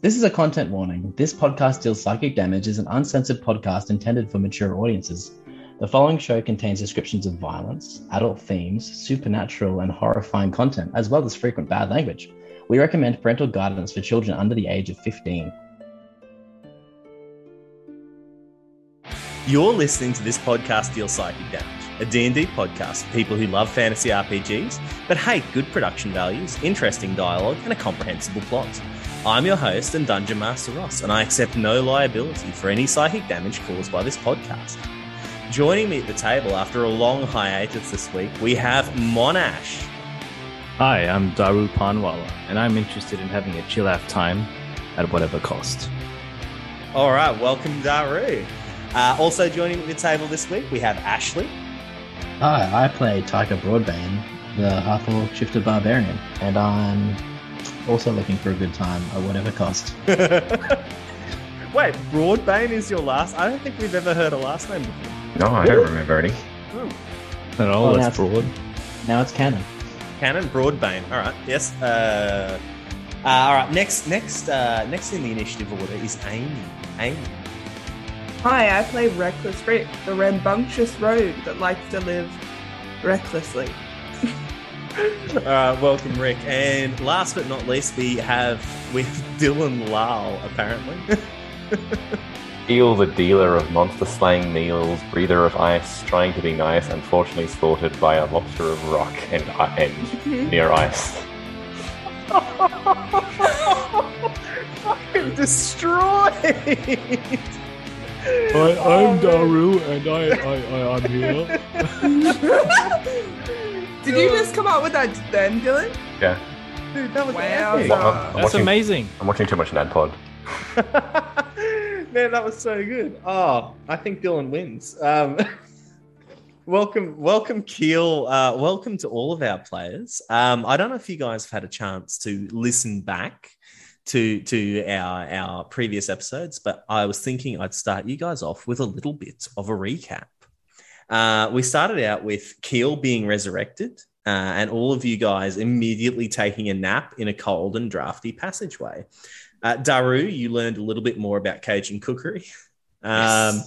This is a content warning. This podcast deals psychic damage is an uncensored podcast intended for mature audiences. The following show contains descriptions of violence, adult themes, supernatural and horrifying content, as well as frequent bad language. We recommend parental guidance for children under the age of 15. You're listening to this podcast deals psychic damage, a D&D podcast for people who love fantasy RPGs but hate good production values, interesting dialogue and a comprehensible plot. I'm your host and Dungeon Master Ross, and I accept no liability for any psychic damage caused by this podcast. Joining me at the table after a long hiatus this week, we have Monash. Hi, I'm Daaru Panwala, and I'm interested in having a chill out time at whatever cost. All right, welcome, Daaru. Uh, also joining me at the table this week, we have Ashley. Hi, I play Tyca Broadbane, the half orc shifted barbarian, and I'm also looking for a good time at whatever cost. Wait, Broadbane is your last? I don't think we've ever heard a last name before. No, I don't remember any. Not all Oh, that's now- broad. Now it's canon. Cannon Broadbane. All right. Yes. Uh, uh, all right. Next, next, uh, next in the initiative order is Amy. Amy. Hi, I play Reckless Rick, the rambunctious rogue that likes to live recklessly. All right. Welcome, Rick. And last but not least, we have with Dylan Lal. Apparently. Eel, the dealer of monster slaying meals, breather of ice, trying to be nice, unfortunately slaughtered by a lobster of rock and, and near ice. Fucking destroyed. I, I'm oh, Daaru, and I, I, I, I'm here. Did you just come up with that then, Dylan? Yeah, Dude, that was Wow. epic. I'm, I'm That's watching, amazing. I'm watching too much NADDPOD. Man, that was so good. Oh, I think Dylan wins. Um, welcome, welcome, Kheel. Uh, welcome to all of our players. Um, I don't know if you guys have had a chance to listen back to to our our previous episodes, but I was thinking I'd start you guys off with a little bit of a recap. Uh, we started out with Kheel being resurrected. Uh, and all of you guys immediately taking a nap in a cold and drafty passageway. Uh, Daaru, you learned a little bit more about Cajun cookery. Um,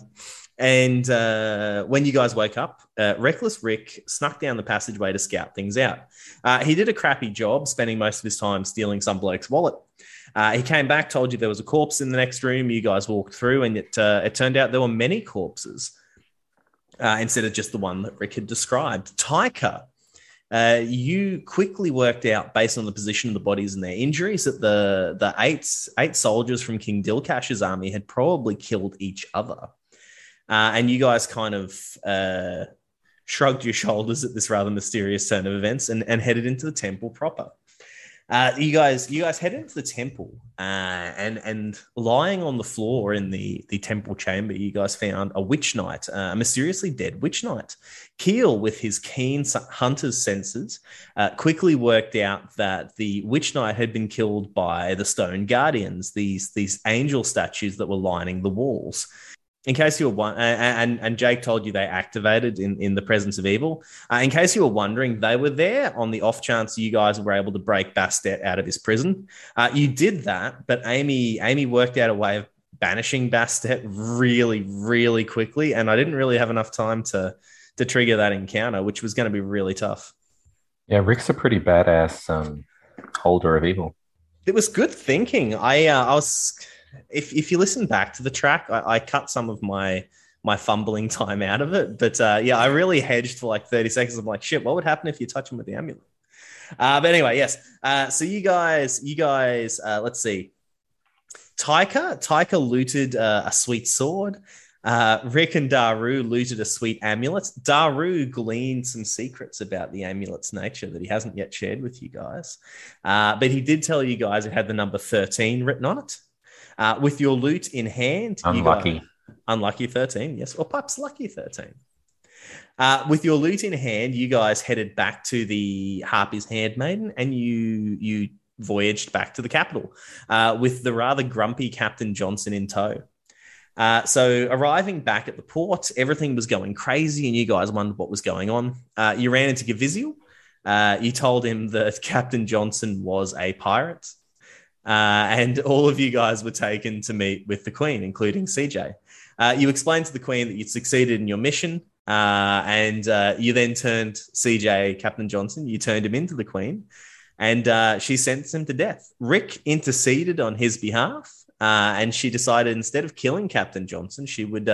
And uh, when you guys woke up, uh, Reckless Rick snuck down the passageway to scout things out. Uh, he did a crappy job, spending most of his time stealing some bloke's wallet. Uh, he came back, told you there was a corpse in the next room. You guys walked through, and it, uh, it turned out there were many corpses uh, instead of just the one that Rick had described. Tyca, uh, you quickly worked out based on the position of the bodies and their injuries that the the eight eight soldiers from King Dilkash's army had probably killed each other, uh, and you guys kind of uh, shrugged your shoulders at this rather mysterious turn of events and, and headed into the temple proper. Uh, you guys, you guys head into the temple, uh, and and lying on the floor in the the temple chamber, you guys found a witch knight, uh, a mysteriously dead witch knight. Kheel, with his keen hunter's senses, uh, quickly worked out that the witch knight had been killed by the stone guardians, these these angel statues that were lining the walls. In case you were one, and and Jake told you they activated in in the presence of evil. Uh, in case you were wondering, they were there on the off chance you guys were able to break Bastet out of his prison. Uh, you did that, but Amy Amy worked out a way of banishing Bastet really really quickly, and I didn't really have enough time to to trigger that encounter, which was going to be really tough. Yeah, Rick's a pretty badass um, holder of evil. It was good thinking. I uh, I was if if you listen back to the track, I, I cut some of my my fumbling time out of it, but uh, yeah, I really hedged for like thirty seconds. I'm like, shit, what would happen if you touch him with the amulet? Uh, but anyway, yes. Uh, so you guys, you guys, uh, let's see. Tyca, Tyca looted uh, a sweet sword. Uh, Rick and Daaru looted a sweet amulet. Daaru gleaned some secrets about the amulet's nature that he hasn't yet shared with you guys. But he did tell you guys it had the number 13 written on it. Uh, with your loot in hand, you Unlucky. guys- unlucky 13, yes, or perhaps lucky 13. Uh, with your loot in hand, you guys headed back to the Harpy's Handmaiden and you you voyaged back to the capital uh, with the rather grumpy Captain Johnson in tow. Uh, so arriving back at the port, everything was going crazy, and you guys wondered what was going on. Uh, you ran into Gaviziel. Uh, you told him that Captain Johnson was a pirate. Uh, and all of you guys were taken to meet with the Queen, including CJ. Uh, you explained to the Queen that you'd succeeded in your mission, uh, and uh, you then turned CJ, Captain Johnson, you turned him into the Queen, and uh, she sentenced him to death. Rick interceded on his behalf, uh, and she decided instead of killing Captain Johnson, she would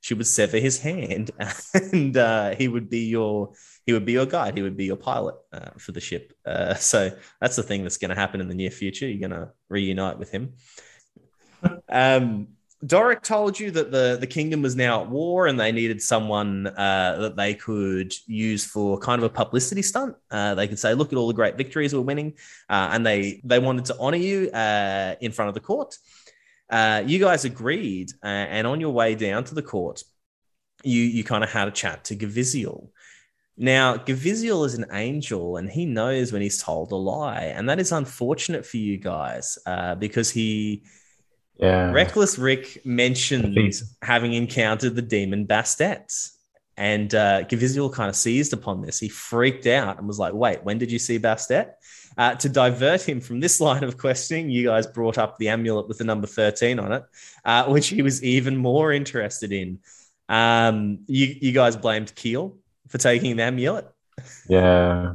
she would sever his hand, and he would be your he would be your guide. He would be your pilot uh, for the ship. Uh, so that's the thing that's going to happen in the near future. You're going to reunite with him. Um, Doric told you that the, the kingdom was now at war and they needed someone uh, that they could use for kind of a publicity stunt. Uh, they could say, "Look at all the great victories we're winning," uh, and they they wanted to honor you uh, in front of the court. Uh, you guys agreed, uh, and on your way down to the court, you you kind of had a chat to Gaviziel. Now, Gaviziel is an angel and he knows when he's told a lie. And that is unfortunate for you guys uh, because he, Yeah. Reckless Rick mentions having encountered the demon Bastet. And uh, Gaviziel kind of seized upon this. He freaked out and was like, wait, when did you see Bastet? Uh, to divert him from this line of questioning, you guys brought up the amulet with the number 13 on it, uh, which he was even more interested in. Um, you, you guys blamed Kheel for taking the amulet. Yeah.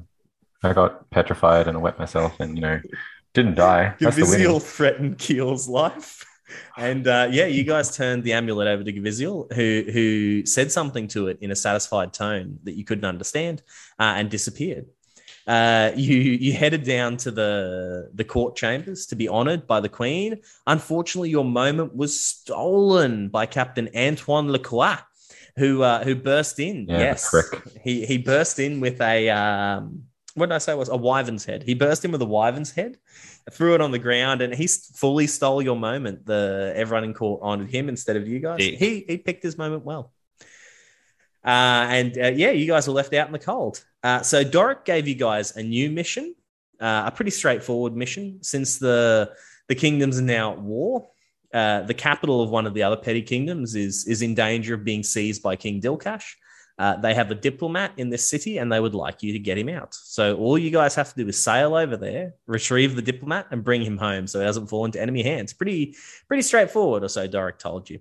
I got petrified and wet myself and, you know, didn't die. That's the winning. Gaviziel threatened Kheel's life. And uh, yeah, you guys turned the amulet over to Gaviziel, who who said something to it in a satisfied tone that you couldn't understand, uh, and disappeared. Uh, you you headed down to the the court chambers to be honoured by the Queen. Unfortunately, your moment was stolen by Captain Antoine Lacroix, who uh, who burst in. Yeah, yes, he he burst in with a um, what did I say it was a wyvern's head. He burst in with a wyvern's head, threw it on the ground, and he fully stole your moment. The everyone in court honored him instead of you guys. Yeah. He he picked his moment well. Uh, and uh, yeah, you guys were left out in the cold. Uh, so Doric gave you guys a new mission, uh, a pretty straightforward mission. Since the the kingdoms are now at war, uh, the capital of one of the other petty kingdoms is is in danger of being seized by King Dilkash. Uh, they have a diplomat in this city, and they would like you to get him out. So all you guys have to do is sail over there, retrieve the diplomat, and bring him home, so he doesn't fall into enemy hands. Pretty pretty straightforward, or so Doric told you.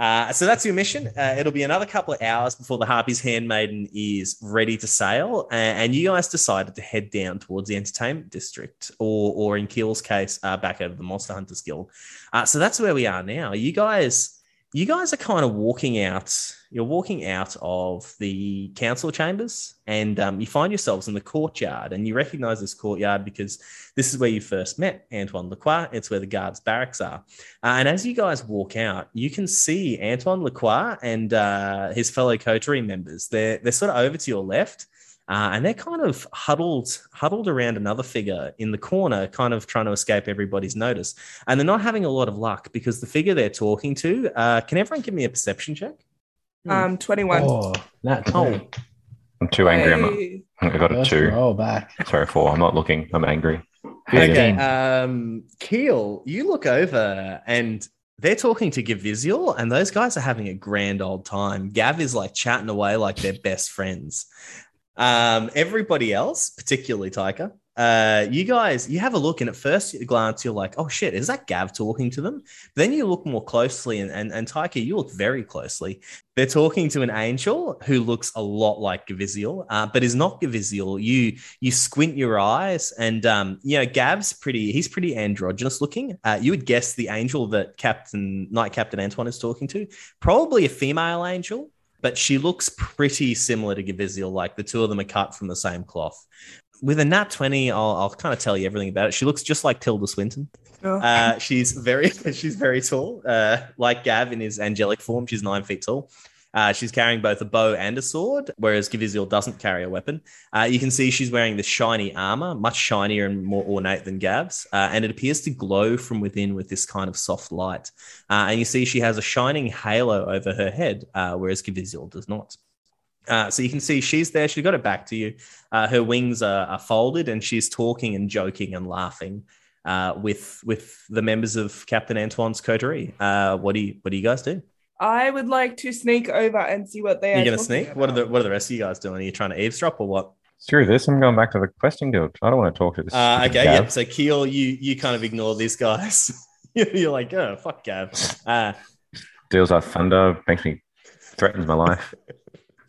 Uh, so that's your mission. Uh, it'll be another couple of hours before the Harpy's Handmaiden is ready to sail, a- and you guys decided to head down towards the entertainment district, or, or in Kheel's case, uh, back over the Monster Hunters Guild. Uh, so that's where we are now. You guys, you guys are kind of walking out. You're walking out of the council chambers, and um, you find yourselves in the courtyard. And you recognize this courtyard because this is where you first met Antoine Lacroix. It's where the guards' barracks are. Uh, and as you guys walk out, you can see Antoine Lacroix and uh, his fellow coterie members. They're they're sort of over to your left, uh, and they're kind of huddled huddled around another figure in the corner, kind of trying to escape everybody's notice. And they're not having a lot of luck because the figure they're talking to. Uh, can everyone give me a perception check? Um, 21. Oh, nat 20. I'm too angry. I'm. I got a First two. roll back. Sorry, four. I'm not looking. I'm angry. Okay. It. Um, Kheel, you look over and they're talking to Gaviziel, and those guys are having a grand old time. Gav is like chatting away like they're best friends. Um, everybody else, particularly Tyca, uh, you guys, you have a look, and at first glance, you're like, "Oh shit, is that Gav talking to them?" Then you look more closely, and and, and Tyca, you look very closely. They're talking to an angel who looks a lot like Gaviziel, uh, but is not Gaviziel. You you squint your eyes, and um, you know Gav's pretty. He's pretty androgynous looking. Uh, you would guess the angel that Captain Knight Captain Antoine is talking to, probably a female angel, but she looks pretty similar to Gaviziel. Like the two of them are cut from the same cloth. With a nat twenty, I'll, I'll kind of tell you everything about it. She looks just like Tilda Swinton. Oh. Uh, she's very she's very tall. Uh, like Gav in his angelic form, she's nine feet tall. Uh, she's carrying both a bow and a sword, whereas Gaviziel doesn't carry a weapon. Uh, you can see she's wearing this shiny armor, much shinier and more ornate than Gav's, uh, and it appears to glow from within with this kind of soft light. Uh, and you see she has a shining halo over her head, uh, whereas Gaviziel does not. Uh, so you can see she's there. She's got it back to you. Uh, her wings are, are folded, and she's talking and joking and laughing uh, with with the members of Captain Antoine's coterie. Uh, what do you what do you guys do? I would like to sneak over and see what they are. You're gonna talking sneak. What are the what are the rest of you guys doing? Are you trying to eavesdrop or what? Screw this. I'm going back to the questing guild. I don't want to talk to this. Uh, okay, Gav. yeah. So Kheel, you you kind of ignore these guys. You're like, oh fuck, Gav. Uh, Deals out thunder, makes me threatens my life.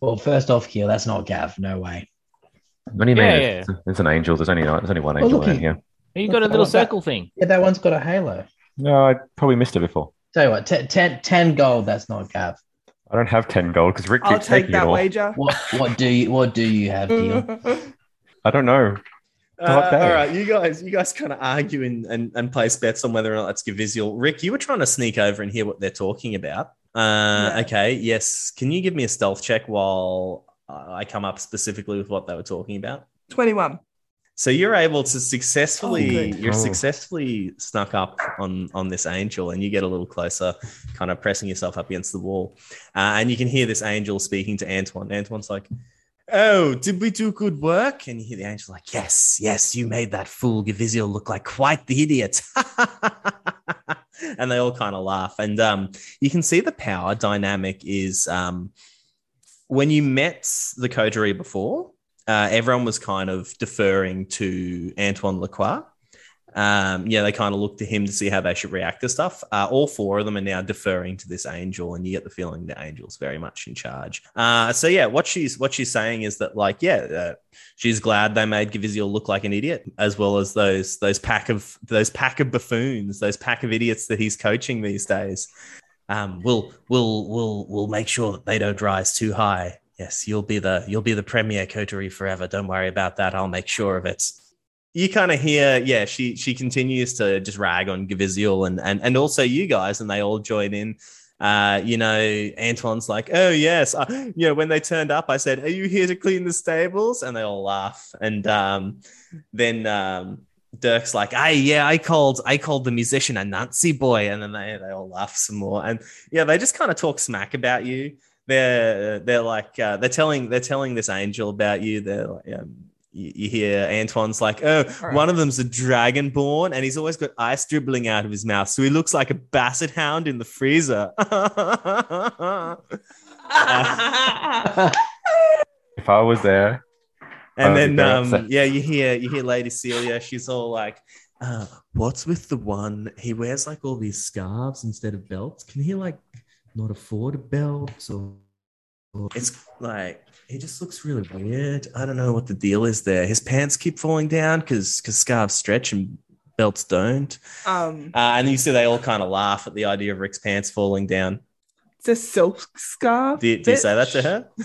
Well, first off, Kheel, that's not Gav. No way. What do you mean? Yeah, It's, it's an angel. There's only there's only one angel look, around here. You got a little circle thing. Yeah, that one's got a halo. No, I probably missed it before. Tell you what, 10, 10, 10 gold. That's not Gav. I don't have ten gold because Rick I'll keeps take taking it that all. wager. What what do you what do you have, Kheel? I don't know. uh, Not bad. all right, you guys, you guys kind of argue and, and, and place bets on whether or not that's Gaviziel. Rick, you were trying to sneak over and hear what they're talking about. Uh, Yeah. Okay, yes. Can you give me a stealth check while I come up specifically with what they were talking about? 21. So you're able to successfully, Oh, you're Oh. successfully snuck up on on this angel, and you get a little closer, kind of pressing yourself up against the wall, uh, and you can hear this angel speaking to Antoine. Antoine's like, "Oh, did we do good work?" And you hear the angel like, "Yes, yes, you made that fool Gaviziel look like quite the idiot." and they all kind of laugh, and um, you can see the power dynamic is um, when you met the coterie before uh, everyone was kind of deferring to Antoine Lacroix. Um, yeah, they kind of looked to him to see how they should react to stuff. Uh, all four of them are now deferring to this angel, and you get the feeling the angel's very much in charge. Uh, so yeah, what she's what she's saying is that like yeah, uh, she's glad they made Gaviziel look like an idiot, as well as those those pack of those pack of buffoons, those pack of idiots that he's coaching these days. Um, we'll we'll we'll we'll make sure that they don't rise too high. Yes, you'll be the you'll be the premier coterie forever. Don't worry about that. I'll make sure of it. You kind of hear, yeah. She she continues to just rag on Gaviziel and and and also you guys, and they all join in. Uh, you know, Antoine's like, oh yes, uh, you know, when they turned up, I said, "Are you here to clean the stables?" And they all laugh. And um, then um, Dirk's like, "Hey, yeah, I called I called the musician a Nazi boy," and then they they all laugh some more. And yeah, they just kind of talk smack about you they're they're like uh, they're telling they're telling this angel about you. They're like, um, you, you hear Antoine's like, oh, right. one of them's a dragonborn, and he's always got ice dribbling out of his mouth, so he looks like a basset hound in the freezer. If I was there, And then, um, yeah, you hear you hear Lady Celia. She's all like, uh, "What's with the one? He wears like all these scarves instead of belts. Can he like not afford a belt? Or, or it's like he just looks really weird. I don't know what the deal is there. His pants keep falling down because because scarves stretch and belts don't. Um, Uh, and you see they all kind of laugh at the idea of Rick's pants falling down. it's a silk scarf. Do, you- do you say that to her?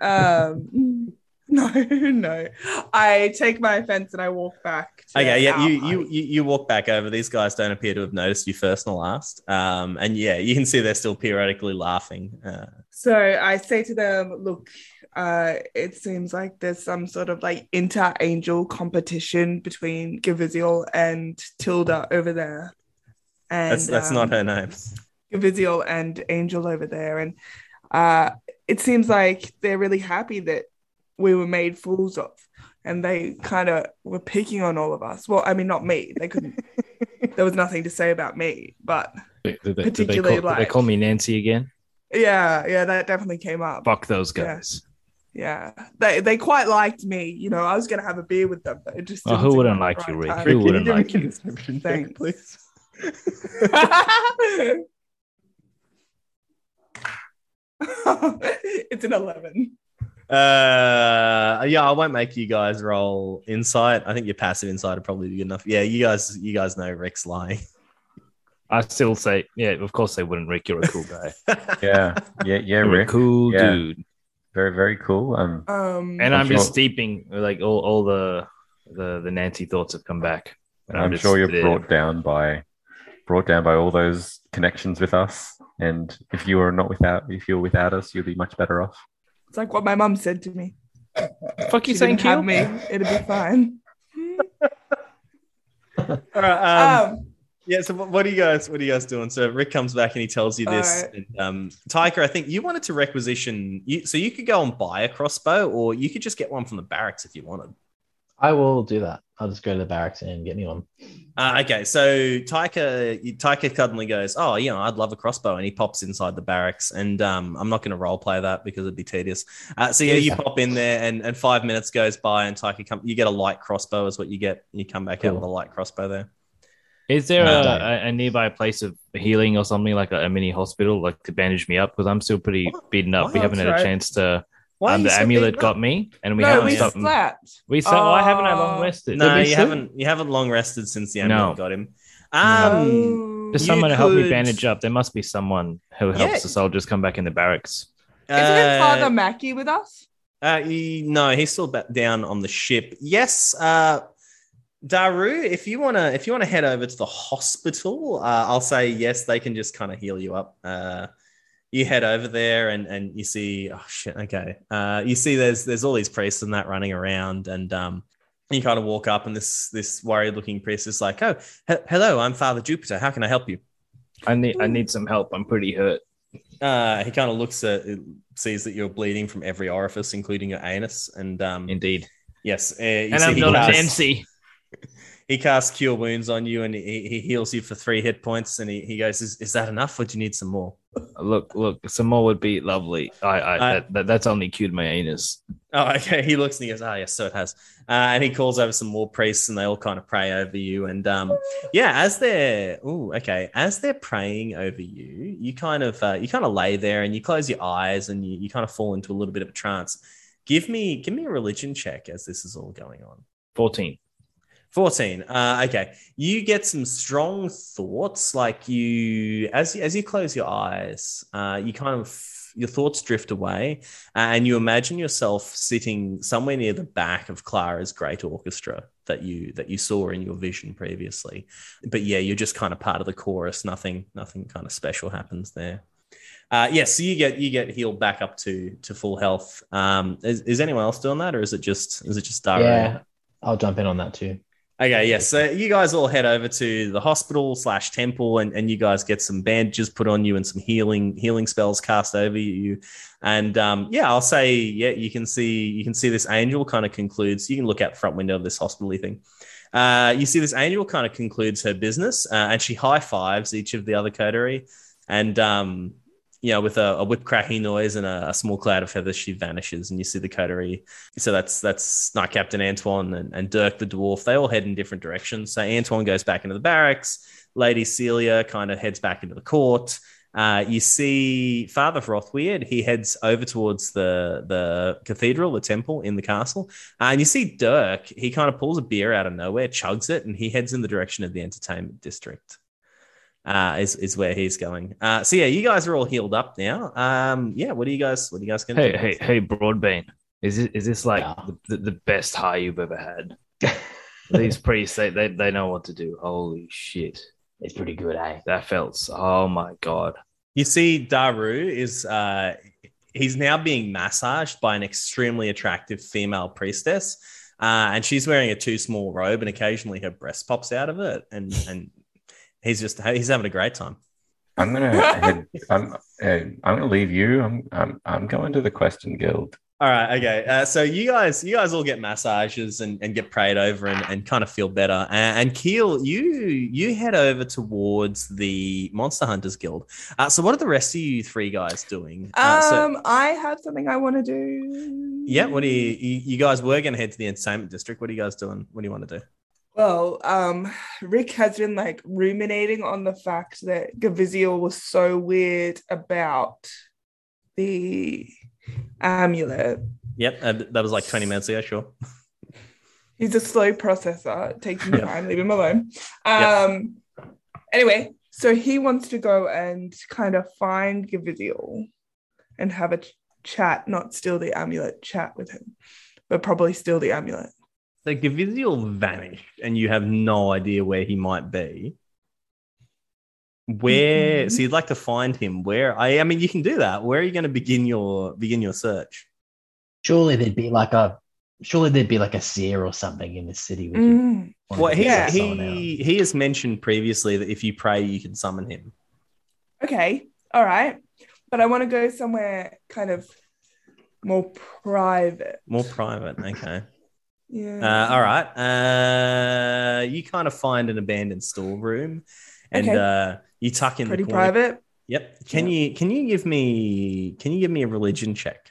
Um, no, no. I take my offense and I walk back. Okay, yeah, you, you you you walk back over. These guys don't appear to have noticed you first and last. Um, and yeah, you can see they're still periodically laughing. Uh, So I say to them, look, uh, it seems like there's some sort of like inter-angel competition between Gaviziel and Tilda over there. And that's that's um, not her name. Gaviziel and Angel over there. And uh, it seems like they're really happy that we were made fools of. And they kind of were picking on all of us. Well, I mean, not me. They couldn't, there was nothing to say about me. But Did they, did they Particularly, call, did they call me Nancy again? yeah, yeah, that definitely came up. Fuck those guys. Yeah, they they quite liked me. You know, I was gonna have a beer with them, but it just Oh, who wouldn't like like the you, right Rick? time. Who wouldn't like you? Thanks. please? it's an eleven. Uh, yeah, I won't make you guys roll insight. I think your passive insight would probably be good enough. Yeah, you guys, you guys know Rick's lying. I still say, yeah, of course they wouldn't. Rick, you're a cool guy. yeah, yeah, yeah, You're a Rick, cool Yeah. dude. very, very cool. Um, Um, And I'm I'm, just sure- steeping like all, all the the the Nancy thoughts have come back. And I'm just sure you're there. brought down by brought down by all those connections with us. And if you are not without, if you're without us, you'll be much better off. It's like what my mum said to me. Fuck you She saying, didn't have Kheel? me. It'd be fine. All right. Um, Um, yeah. So what, what are you guys? What are you guys doing? So Rick comes back and he tells you this. Alright. And, um, Tyca, I think you wanted to requisition. You, so you could go and buy a crossbow, or you could just get one from the barracks if you wanted. I will do that. I'll just go to the barracks and get me one. Uh, okay, so Tyca Tyca suddenly goes, "Oh, you know, I'd love a crossbow," and he pops inside the barracks. And um, I'm not going to role play that because it'd be tedious. Uh, so yeah, you Yeah. pop in there, and, and five minutes goes by, and Tyca come. You get a light crossbow, is what you get. You come back out with a light crossbow there. Is there No. a, a, a nearby place of healing or something like a, a mini hospital, like to bandage me up? Because I'm still pretty beaten up. we haven't had a chance to. Why are Um, the amulet got me, and we no, haven't we stopped. slept. We slept. Oh, I haven't had Oh. long rested. No, you sleep? haven't. You haven't long rested since the amulet No. got him. Um, Oh. There's someone to help me bandage up. There must be someone who helps Yeah. the soldiers come back in the barracks. Isn't uh, Father Mackey with us? Uh, he, no, he's still down on the ship. Yes, uh, Daaru, if you wanna, if you wanna head over to the hospital, uh, I'll say yes. They can just kind of heal you up. Uh, you head over there and and you see, oh shit, okay. Uh, you see, there's there's all these priests and that running around, and um, you kind of walk up, and this this worried looking priest is like, oh, he- hello, I'm Father Jupiter. How can I help you? I need. I need some help. I'm pretty hurt. Uh, he kind of looks at, sees that you're bleeding from every orifice, including your anus, and um, Indeed. yes, uh, you and see I'm he not a casts- fancy. he casts cure wounds on you and he, he heals you for three hit points and he, he goes is, is that enough or do you need some more Look, look. Some more would be lovely. I, I, I- that, that, that's only cued my anus. oh okay he looks and he goes oh yes so it has uh, and he calls over some more priests and they all kind of pray over you and um yeah as they're oh okay as they're praying over you you kind of uh, you kind of lay there and you close your eyes and you, you kind of fall into a little bit of a trance give me give me a religion check as this is all going on Fourteen. 14 uh, okay you get some strong thoughts like you as as you close your eyes uh, you kind of your thoughts drift away uh, and you imagine yourself sitting somewhere near the back of clara's great orchestra that you that you saw in your vision previously but yeah you're just kind of part of the chorus nothing nothing kind of special happens there uh, yes, so you get you get healed back up to to full health. Um, is, is anyone else doing that, or is it just is it just Dario? Yeah, I'll jump in on that too. Okay, yes. So you guys all head over to the hospital slash temple, and, and you guys get some bandages put on you and some healing healing spells cast over you. And um, yeah, I'll say yeah, you can see you can see this angel kind of concludes. You can look out front window of this hospital thing. Uh, you see this angel kind of concludes her business, uh, and she high fives each of the other coterie, and um, you know, with a, a whip cracking noise and a, a small cloud of feathers, she vanishes, and you see the coterie so that's that's Knight Captain Antoine and, and Dirk the dwarf. They all head in different directions. So Antoine goes back into the barracks. Lady Celia kind of heads back into the court. Uh, you see Father Frothweird. He heads over towards the the cathedral, the temple in the castle. Uh, and you see Dirk. He kind of pulls a beer out of nowhere, chugs it, and he heads in the direction of the entertainment district. Uh, is is where he's going. Uh, so yeah, you guys are all healed up now. Um, yeah, what are you guys? What are you guys going to Hey, do? hey, hey, Broadbane. Is this, is this like Yeah. the, the, the best high you've ever had? These priests, they, they they know what to do. Holy shit, It's pretty good, eh? that felt. so- Oh my god. You see, Daaru is uh, he's now being massaged by an extremely attractive female priestess, uh, and she's wearing a too small robe, and occasionally her breast pops out of it, and and he's just he's having a great time. I'm gonna head. I'm. Uh, I'm gonna leave you. I'm. I'm. I'm going to the Question Guild. All right, okay. Uh, so you guys, you guys all get massages and, and get prayed over and, and kind of feel better. And, and Kheel, you you head over towards the Monster Hunters Guild. Uh, so what are the rest of you three guys doing? Uh, so- Um, I have something I want to do. Yeah, what do you, you you guys were going to head to the entertainment district? What are you guys doing? What do you want to do? Well, um, Rick has been like ruminating on the fact that Gaviziel was so weird about the amulet. Yep, uh, that was like twenty minutes ago. Sure. He's a slow processor. It takes him time. Leave him alone. Um. Anyway, so he wants to go and kind of find Gaviziel and have a ch- chat, not steal the amulet, chat with him, but probably steal the amulet. So Gaviziel vanished, and you have no idea where he might be. Where? Mhm. So you'd like to find him? Where? I, I mean, you can do that. Where are you going to begin your begin your search? Surely there'd be like a surely there'd be like a seer or something in the city. We Mm. Well, he Yeah. get someone out. he he has mentioned previously that if you pray, you can summon him. Okay, all right. But I want to go somewhere kind of more private. More private, okay. Yeah. Uh, all right. Uh, you kind of find an abandoned storeroom, and Okay. uh, you tuck in Pretty the corner. private. Yep. Can you can you give me can you give me a religion check?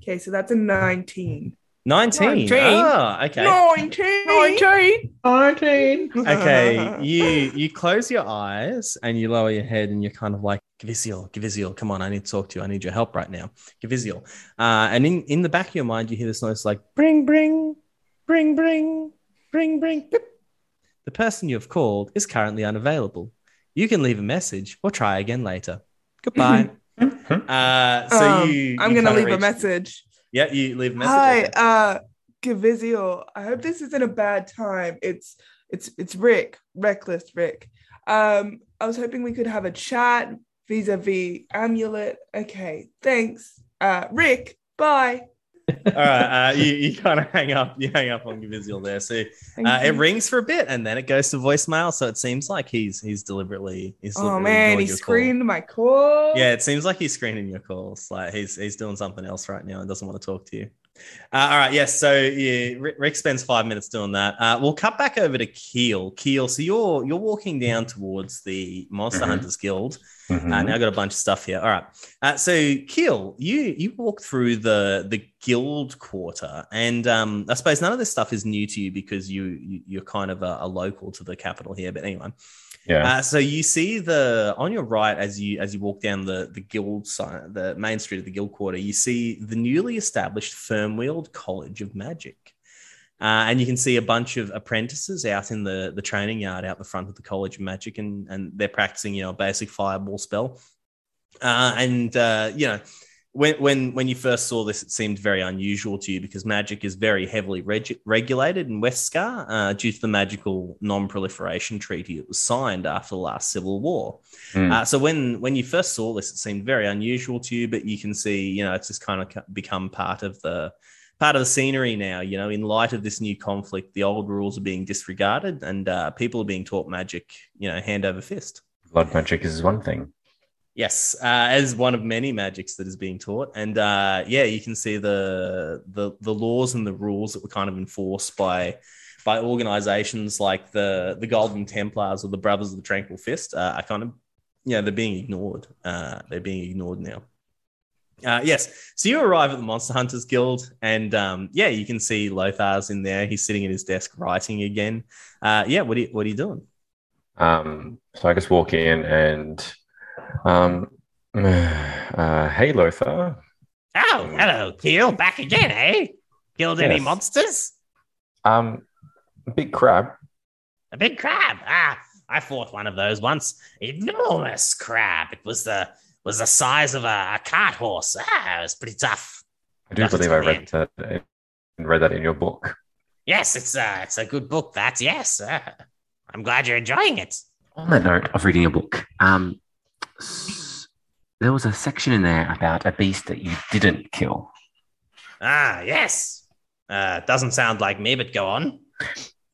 Okay, so that's a 19. 19. 19. Oh, okay. 19. 19. 19. Okay, you you close your eyes and you lower your head and you're kind of like Gaviziel, Gaviziel, come on, I need to talk to you. I need your help right now. Gaviziel. Uh, and in, in the back of your mind, you hear this noise like bring, bring, bring, bring, bring, bring. Beep. The person you have called is currently unavailable. You can leave a message or try again later. Goodbye. uh, so Um, you, I'm you gonna kinda leave a message. Yeah, you leave a message. Hi, okay. uh, Gaviziel. I hope this isn't a bad time. It's it's it's Rick, reckless Rick. Um, I was hoping we could have a chat vis-a-vis amulet. Okay, thanks. Uh, Rick, bye. All right, uh, you, you kind of hang up. You hang up on Gaviziel there. So uh, it rings for a bit and then it goes to voicemail. So it seems like he's he's deliberately he's Oh man, he your call. screened my call. Yeah, it seems like he's screening your calls. Like he's he's doing something else right now and doesn't want to talk to you. Uh, all right, yes. So yeah, Rick, spends five minutes doing that. Uh, we'll cut back over to Kheel. Kheel, so you're you're walking down towards the Monster Mhm. Hunters Guild. Mhm. Uh, now I've got a bunch of stuff here. All right. Uh, so Kheel, you you walk through the the guild quarter, and um, I suppose none of this stuff is new to you because you, you you're kind of a, a local to the capital here. But anyway, yeah. uh, so you see the on your right as you as you walk down the the guild side, the main street of the guild quarter, you see the newly established Firmwheeled College of Magic. Uh, and you can see a bunch of apprentices out in the, the training yard out the front of the College of Magic, and, and they're practicing, you know, a basic fireball spell. Uh, and uh, you know, when when when you first saw this, it seemed very unusual to you because magic is very heavily reg- regulated in Westscar uh, due to the magical non-proliferation treaty that was signed after the last civil war. Mm. Uh, so when when you first saw this, it seemed very unusual to you, but you can see, you know, it's just kind of become part of the part of the scenery now. You know, in light of this new conflict, the old rules are being disregarded, and uh, people are being taught magic, you know, hand over fist. Blood magic is one thing. Yes, uh, as one of many magics that is being taught, and uh, yeah, you can see the, the the laws and the rules that were kind of enforced by by organizations like the the Golden Templars or the Brothers of the Tranquil Fist uh, are kind of yeah they're being ignored. Uh, they're being ignored now. Uh, yes, so you arrive at the Monster Hunters Guild, and um, yeah, you can see Lothar's in there. He's sitting at his desk writing again. Uh, yeah, what are you, what are you doing? Um, so I just walk in and, um, uh, hey Lothar. Oh, hello, Kheel. Back again, eh? Killed any monsters? Um, a big crab. A big crab. Ah, I fought one of those once. Enormous crab. It was the was the size of a, a cart horse. Ah, it was pretty tough. I do it believe I read that read that in your book. Yes, it's a it's a good book. That yes. Uh, I'm glad you're enjoying it. On that note of reading a book, um, there was a section in there about a beast that you didn't kill. Ah, yes. Uh, doesn't sound like me, but go on.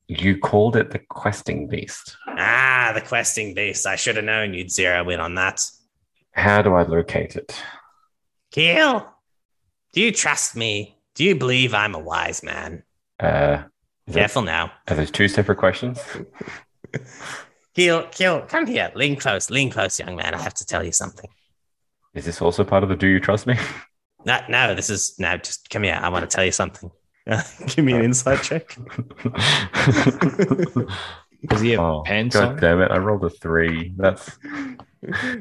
You called it the questing beast. Ah, the questing beast. I should have known you'd zero in on that. How do I locate it? Kheel, do you trust me? Do you believe I'm a wise man? Uh, is that- Careful now. are those two separate questions? Kheel, Kheel, come here. Lean close, lean close, young man. I have to tell you something. Is this also part of the do you trust me? No, no, this is no, just come here. I want to tell you something. Give me an insight check. Does he have oh, pants God on? damn it. I rolled a three. That's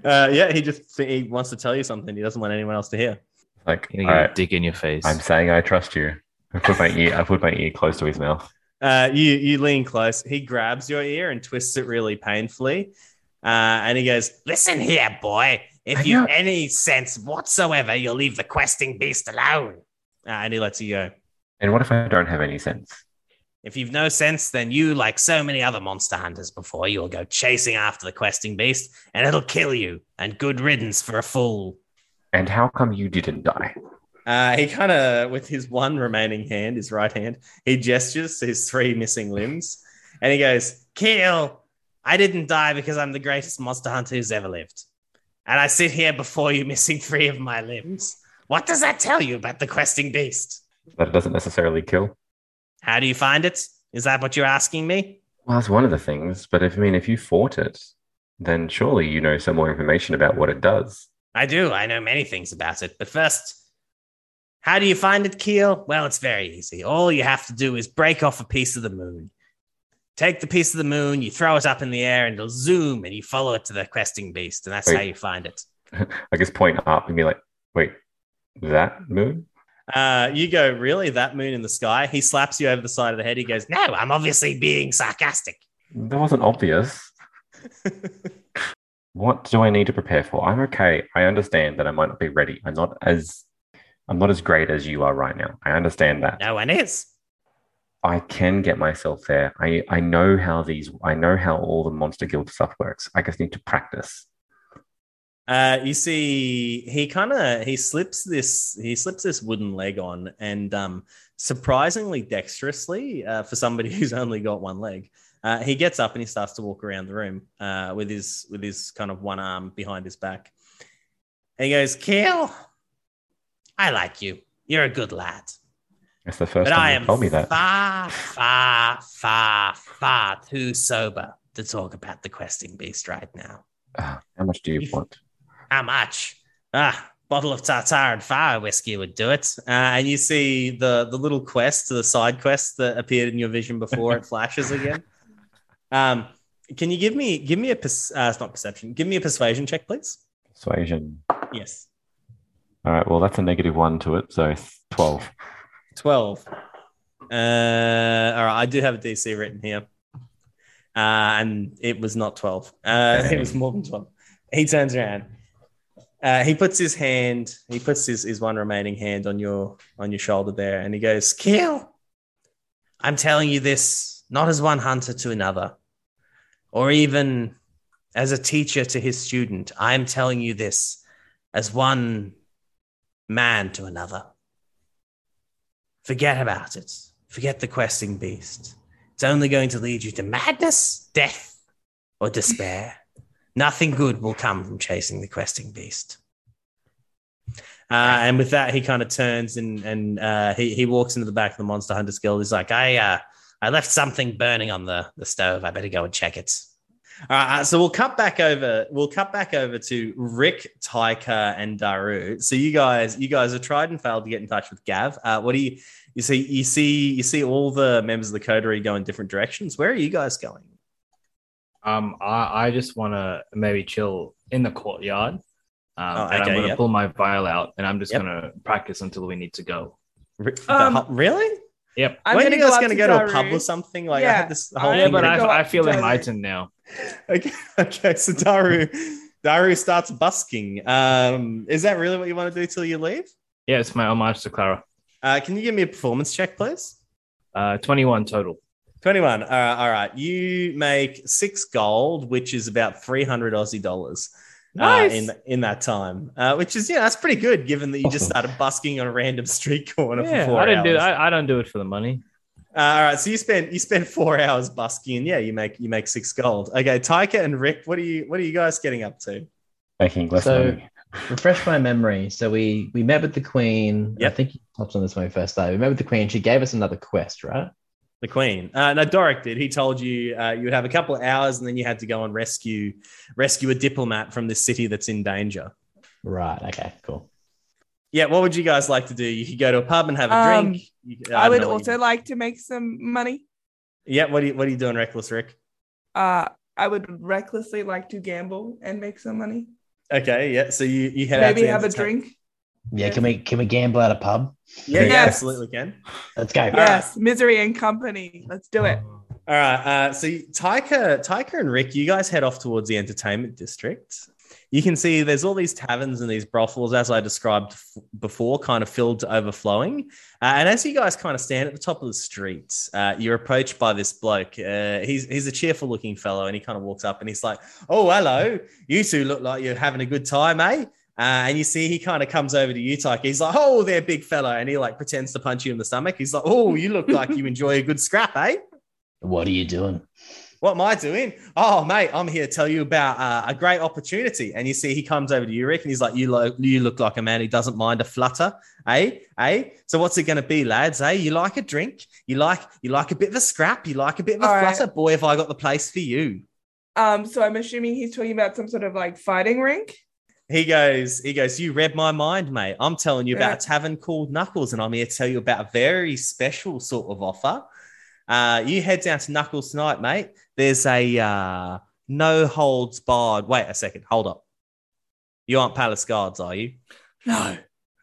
Uh, yeah, he just he wants to tell you something. He doesn't want anyone else to hear. like, Gonna all get a right, dick in your face. I'm saying I trust you. I put my ear, I put my ear close to his mouth. Uh, you you lean close. He grabs your ear and twists it really painfully, uh, and he goes, Listen here, boy. If I you've any sense whatsoever, you'll leave the questing beast alone. uh, and he lets you go. And what if I don't have any sense? If you've no sense, then you, like so many other monster hunters before, you will go chasing after the questing beast, and it'll kill you. And good riddance for a fool. And how come you didn't die? Uh, he kind of, with his one remaining hand, his right hand, he gestures to his three missing limbs, and he goes, Kill. I didn't die because I'm the greatest monster hunter who's ever lived. And I sit here before you missing three of my limbs. What does that tell you about the questing beast? That it doesn't necessarily kill. How do you find it? Is that what you're asking me? Well, that's one of the things. But if I mean, if you fought it, then surely you know some more information about what it does. I do. I know many things about it. But first, how do you find it, Kheel? Well, it's very easy. All you have to do is break off a piece of the moon. Take the piece of the moon, you throw it up in the air, and it'll zoom, and you follow it to the questing beast, and that's Wait. how you find it. I guess point up and be like, wait, that moon? Uh, you go, really? That moon in the sky? He slaps you over the side of the head. He goes, No, I'm obviously being sarcastic. That wasn't obvious. what do I need to prepare for? I'm okay. I understand that I might not be ready. I'm not as I'm not as great as you are right now. I understand that. No one is. I can get myself there. I, I know how these I know how all the monster guild stuff works. I just need to practice. Uh, you see, he kind of he slips this he slips this wooden leg on, and um, surprisingly dexterously uh, for somebody who's only got one leg, uh, he gets up and he starts to walk around the room uh, with his with his kind of one arm behind his back. And he goes, Kheel, I like you. You're a good lad. That's the first But I time am you told me that. far, far, far, far too sober to talk about the questing beast right now. Ah, how much do you want? How much? Ah, bottle of tartar and fire whiskey would do it. uh, and you see the the little quest, the side quest that appeared in your vision before it flashes again. Um, can you give me give me a pers- uh, it's not perception, give me a persuasion check, please? Persuasion. Yes. All right. Well, that's a negative one to it. So 12. 12. Uh, all right, I do have a DC written here. Uh, and it was not 12. Uh, it was more than 12. He turns around. Uh, he puts his hand, he puts his, his one remaining hand on your on your shoulder there, and he goes, Kill. I'm telling you this not as one hunter to another, or even as a teacher to his student. I am telling you this as one man to another. Forget about it. Forget the questing beast. It's only going to lead you to madness, death, or despair. Nothing good will come from chasing the questing beast. Uh, and with that, he kind of turns and and uh, he he walks into the back of the Monster Hunters Guild. He's like, I uh, I left something burning on the, the stove. I better go and check it. All right, uh, so we'll cut back over. We'll cut back over to Rick, Tyca, and Daaru. So you guys, you guys have tried and failed to get in touch with Gav. Uh, what do you you see? You see you see all the members of the coterie go in different directions. Where are you guys going? Um, I, I just want to maybe chill in the courtyard. Um, Oh, and I'm going to yep. pull my vial out and I'm just Yep. going to practice until we need to go. Ri- the Um, hu- really? Yep. I'm When are gonna you guys up going to go to a pub or something? Like I Yeah. had this whole I'm yeah, thing. but I, I feel enlightened now. okay, okay. So Daaru, Daaru starts busking. Um, is that really what you want to do till you leave? Yeah, it's my homage to Clara. Uh, can you give me a performance check, please? Uh, 21 total. 21. All right, all right. You make six gold, which is about 300 Aussie dollars Nice. uh, in in that time, uh, which is, yeah, that's pretty good given that you just started busking on a random street corner Yeah, for four I didn't do hours. I, I don't do it for the money. Uh, all right, so you spend you spend four hours busking, and yeah, you make you make six gold. Okay, Tyca and Rick, what are you what are you guys getting up to? Making less So- money. refresh my memory. So we we met with the queen. Yep. I think you touched on this when we first started. We met with the queen. She gave us another quest, right? The Queen. Uh, no, Doric did. He told you uh, you would have a couple of hours, and then you had to go and rescue rescue a diplomat from this city that's in danger. Right. Okay. Cool. Yeah, what would you guys like to do? You could go to a pub and have a Um, drink. You could- I would also you- like to make some money. Yeah, what are you what are you doing, Reckless Rick? Uh, I would recklessly like to gamble and make some money. Okay, yeah. So you you head out Maybe to have a drink. Yeah. Can we can we gamble at a pub? Yeah, you Yes. absolutely can. Let's go. Yes, misery and company. Let's do it. All right. Uh, so you- Tyca, Tyca and Rick, you guys head off towards the entertainment district. You can see there's all these taverns and these brothels, as I described f- before, kind of filled to overflowing. Uh, and as you guys kind of stand at the top of the street, uh, you're approached by this bloke. Uh, he's he's a cheerful looking fellow, and he kind of walks up and he's like, "Oh, hello! You two look like you're having a good time, eh?" Uh, and you see he kind of comes over to you, Tyca. He's like, "Oh, there, big fella," and he like pretends to punch you in the stomach. He's like, "Oh, you look like you enjoy a good scrap, eh?" What are you doing? What am I doing? Oh, mate, I'm here to tell you about uh, a great opportunity. And you see, he comes over to you, Rick, and he's like, "You look, you look like a man who doesn't mind a flutter, eh? Eh? So what's it going to be, lads? Eh? You like a drink? You like, you like a bit of a scrap? You like a bit of a All right. flutter? Boy, have I got the place for you." Um, so I'm assuming he's talking about some sort of like fighting rink. He goes, he goes, you read my mind, mate. I'm telling you Yeah. about a tavern called Knuckles, and I'm here to tell you about a very special sort of offer. Uh, you head down to Knuckles tonight, mate. There's a uh, no holds barred. Wait a second, hold up. You aren't palace guards, are you? No,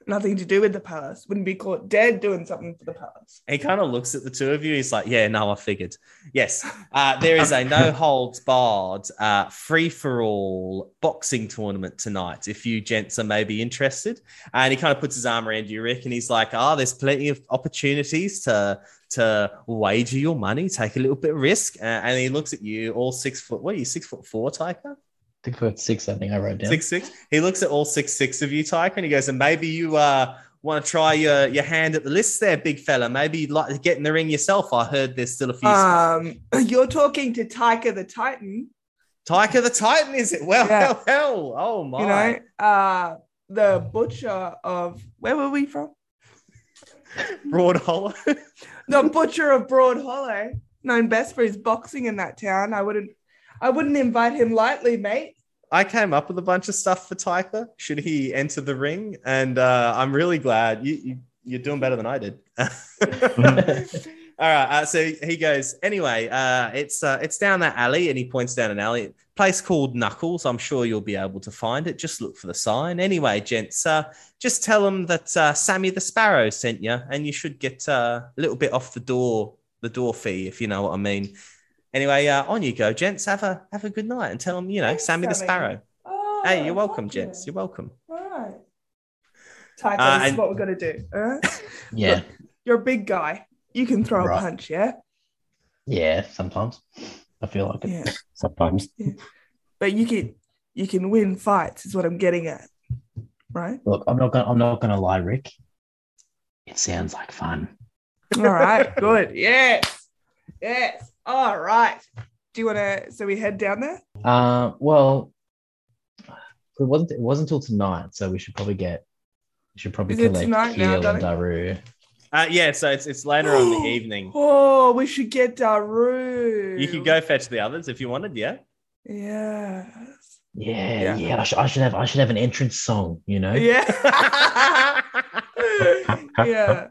nothing to do with the palace. Wouldn't be caught dead doing something for the palace. He kind of looks at the two of you. He's like, "Yeah, no, I figured. Yes, uh, there is a no holds barred, uh, free for all boxing tournament tonight. If you gents are maybe interested." And he kind of puts his arm around you, Rick, and he's like, "Ah, there's plenty of opportunities to to wager your money, take a little bit of risk." Uh, and he looks at you, all six foot. What are you, six foot four, Tyca? Six foot six, I think I wrote down. Six six. He looks at all six six of you, Tyca, and he goes, "And maybe you uh, want to try your your hand at the list, there, big fella. Maybe you'd like to get in the ring yourself. I heard there's still a few. Um, you're talking to Tyca the Titan. Tyca the Titan, is it? Well, Yeah. hell, hell. Oh my. You know, uh, the butcher of where were we from? Broad Hollow. The butcher of Broad Hollow, known best for his boxing in that town. I wouldn't, I wouldn't invite him lightly, mate. I came up with a bunch of stuff for Tyca. Should he enter the ring? And uh, I'm really glad you, you you're doing better than I did. All right. Uh, so he goes. Anyway, uh, it's uh, it's down that alley, and he points down an alley. Place called Knuckles. I'm sure you'll be able to find it. Just look for the sign. Anyway, gents, uh, just tell them that uh, Sammy the Sparrow sent you, and you should get uh, a little bit off the door the door fee, if you know what I mean. Anyway, uh, on you go, gents. Have a have a good night, and tell them you know Thanks, Sammy the Sparrow. Oh, Hey, you're welcome, fuck gents. yeah. You're welcome. All right. Tyca, Uh, this is and- what we're gonna do. All right. Yeah, You're a big guy. You can throw Right. a punch, yeah. yeah. Sometimes I feel like it. Yeah. Sometimes. But you can, you can win fights. Is what I'm getting at, right? Look, I'm not gonna. I'm not gonna lie, Rick. It sounds like fun. All right. Good. Yes. Yes. All right. Do you want to? So we head down there. Uh, well, it wasn't. It wasn't until tonight, so we should probably get. We should probably Is collect tonight now, Kheel and? Daaru. Uh, yeah, so it's it's later on in the evening. Oh, we should get Daaru. You could go fetch the others if you wanted. Yeah. Yes. Yeah, Yeah. yeah. I, should, I should have. I should have an entrance song. You know. Yeah. yeah.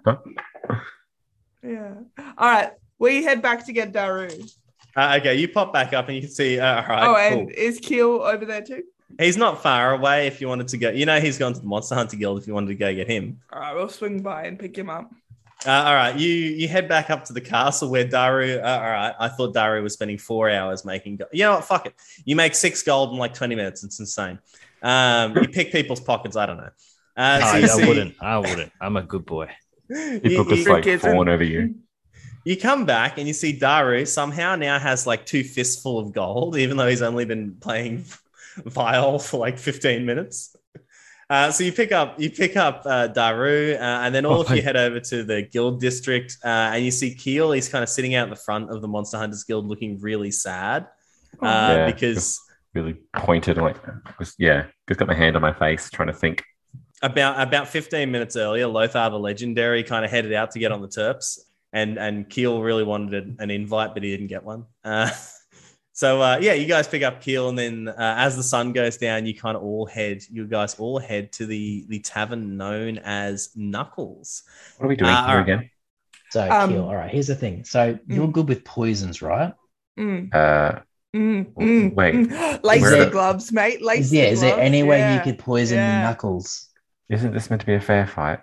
Yeah. All right. We head back to get Daaru. Uh, okay, you pop back up and you can see. Uh, all right, oh, cool. and is Kheel over there too? he's not far away. If you wanted to go, you know, he's gone to the Monster Hunter Guild. If you wanted to go get him. All right, we'll swing by and pick him up. Uh, all right, you you head back up to the castle where Daaru. Uh, all right, I thought Daaru was spending four hours making. Go- you know what? Fuck it. You make six gold in like twenty minutes. It's insane. Um, you pick people's pockets. I don't know. Uh, so I, see- wouldn't. I wouldn't. I'm a good boy. you- People you- just like Rick fawn over you. You come back and you see Daaru somehow now has like two fistful of gold, even though he's only been playing Viol for like 15 minutes. Uh, so you pick up you pick up uh, Daaru, uh, and then all Oh, of you hey. head over to the guild district, uh, and you see Kheel. He's kind of sitting out in the front of the Monster Hunters Guild, looking really sad uh, Yeah. because Really pointed, like, was, yeah, just got my hand on my face, trying to think. about about 15 minutes earlier, Lothar the Legendary kind of headed out to get on the Terps, and and Kheel really wanted an, an invite, but he didn't get one. So uh, yeah, you guys pick up Kheel, and then uh, as the sun goes down, you kind of all head, you guys all head to the the tavern known as Knuckles. What are we doing Uh, here again? So, Um, Kheel. All right. Here's the thing. So you're good with poisons, right? Mm, Uh, mm, mm, Wait. mm. Lace the there- gloves, mate. Lace Is, yeah. the Is there any way Yeah. you could poison Yeah. Knuckles? isn't this meant to be a fair fight?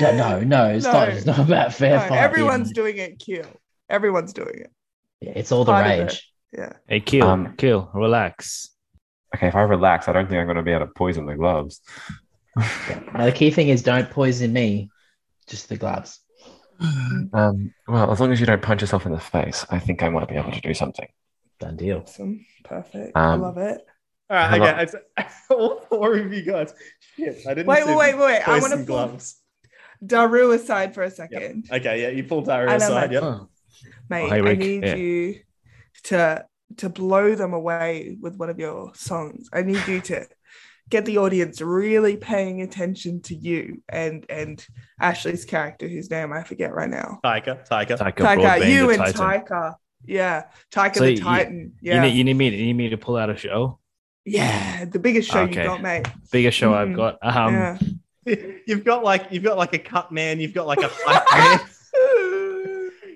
No, no, no. It's No. not. It's not about fair No, fight. everyone's yeah. doing it, Kheel. Everyone's doing it. Yeah, it's all the part rage. Yeah. Hey, kill, Um, kill, relax. Okay, if I relax, I don't think I'm going to be able to poison the gloves. Now the key thing is don't poison me, just the gloves. Um, well, as long as you don't punch yourself in the face, I think I might be able to do something. Done deal. Awesome. Perfect. I Um, love it. All right, Hello. okay, it's- all four of you guys. Shit, I didn't. Wait, see wait, wait, wait. I want to pull gloves. Daaru aside for a second. Okay, yeah, you pull Daaru I know, aside. mate. Yep. Oh, Mate, hey, I Rick. need Yeah. you to to blow them away with one of your songs. I need you to get the audience really paying attention to you and and Ashley's character, whose name I forget right now. Tyca, Tyca. Tyca, Tyca, you and Titan. Tyca. Yeah, Tyca So the you- Titan. You, Yeah, need, you need me. You need me to pull out a show. yeah, the biggest show Okay. you got, mate. Biggest show I've Mhm. got. Um, yeah. You've got like you've got like a cut man. You've got like a pipe man.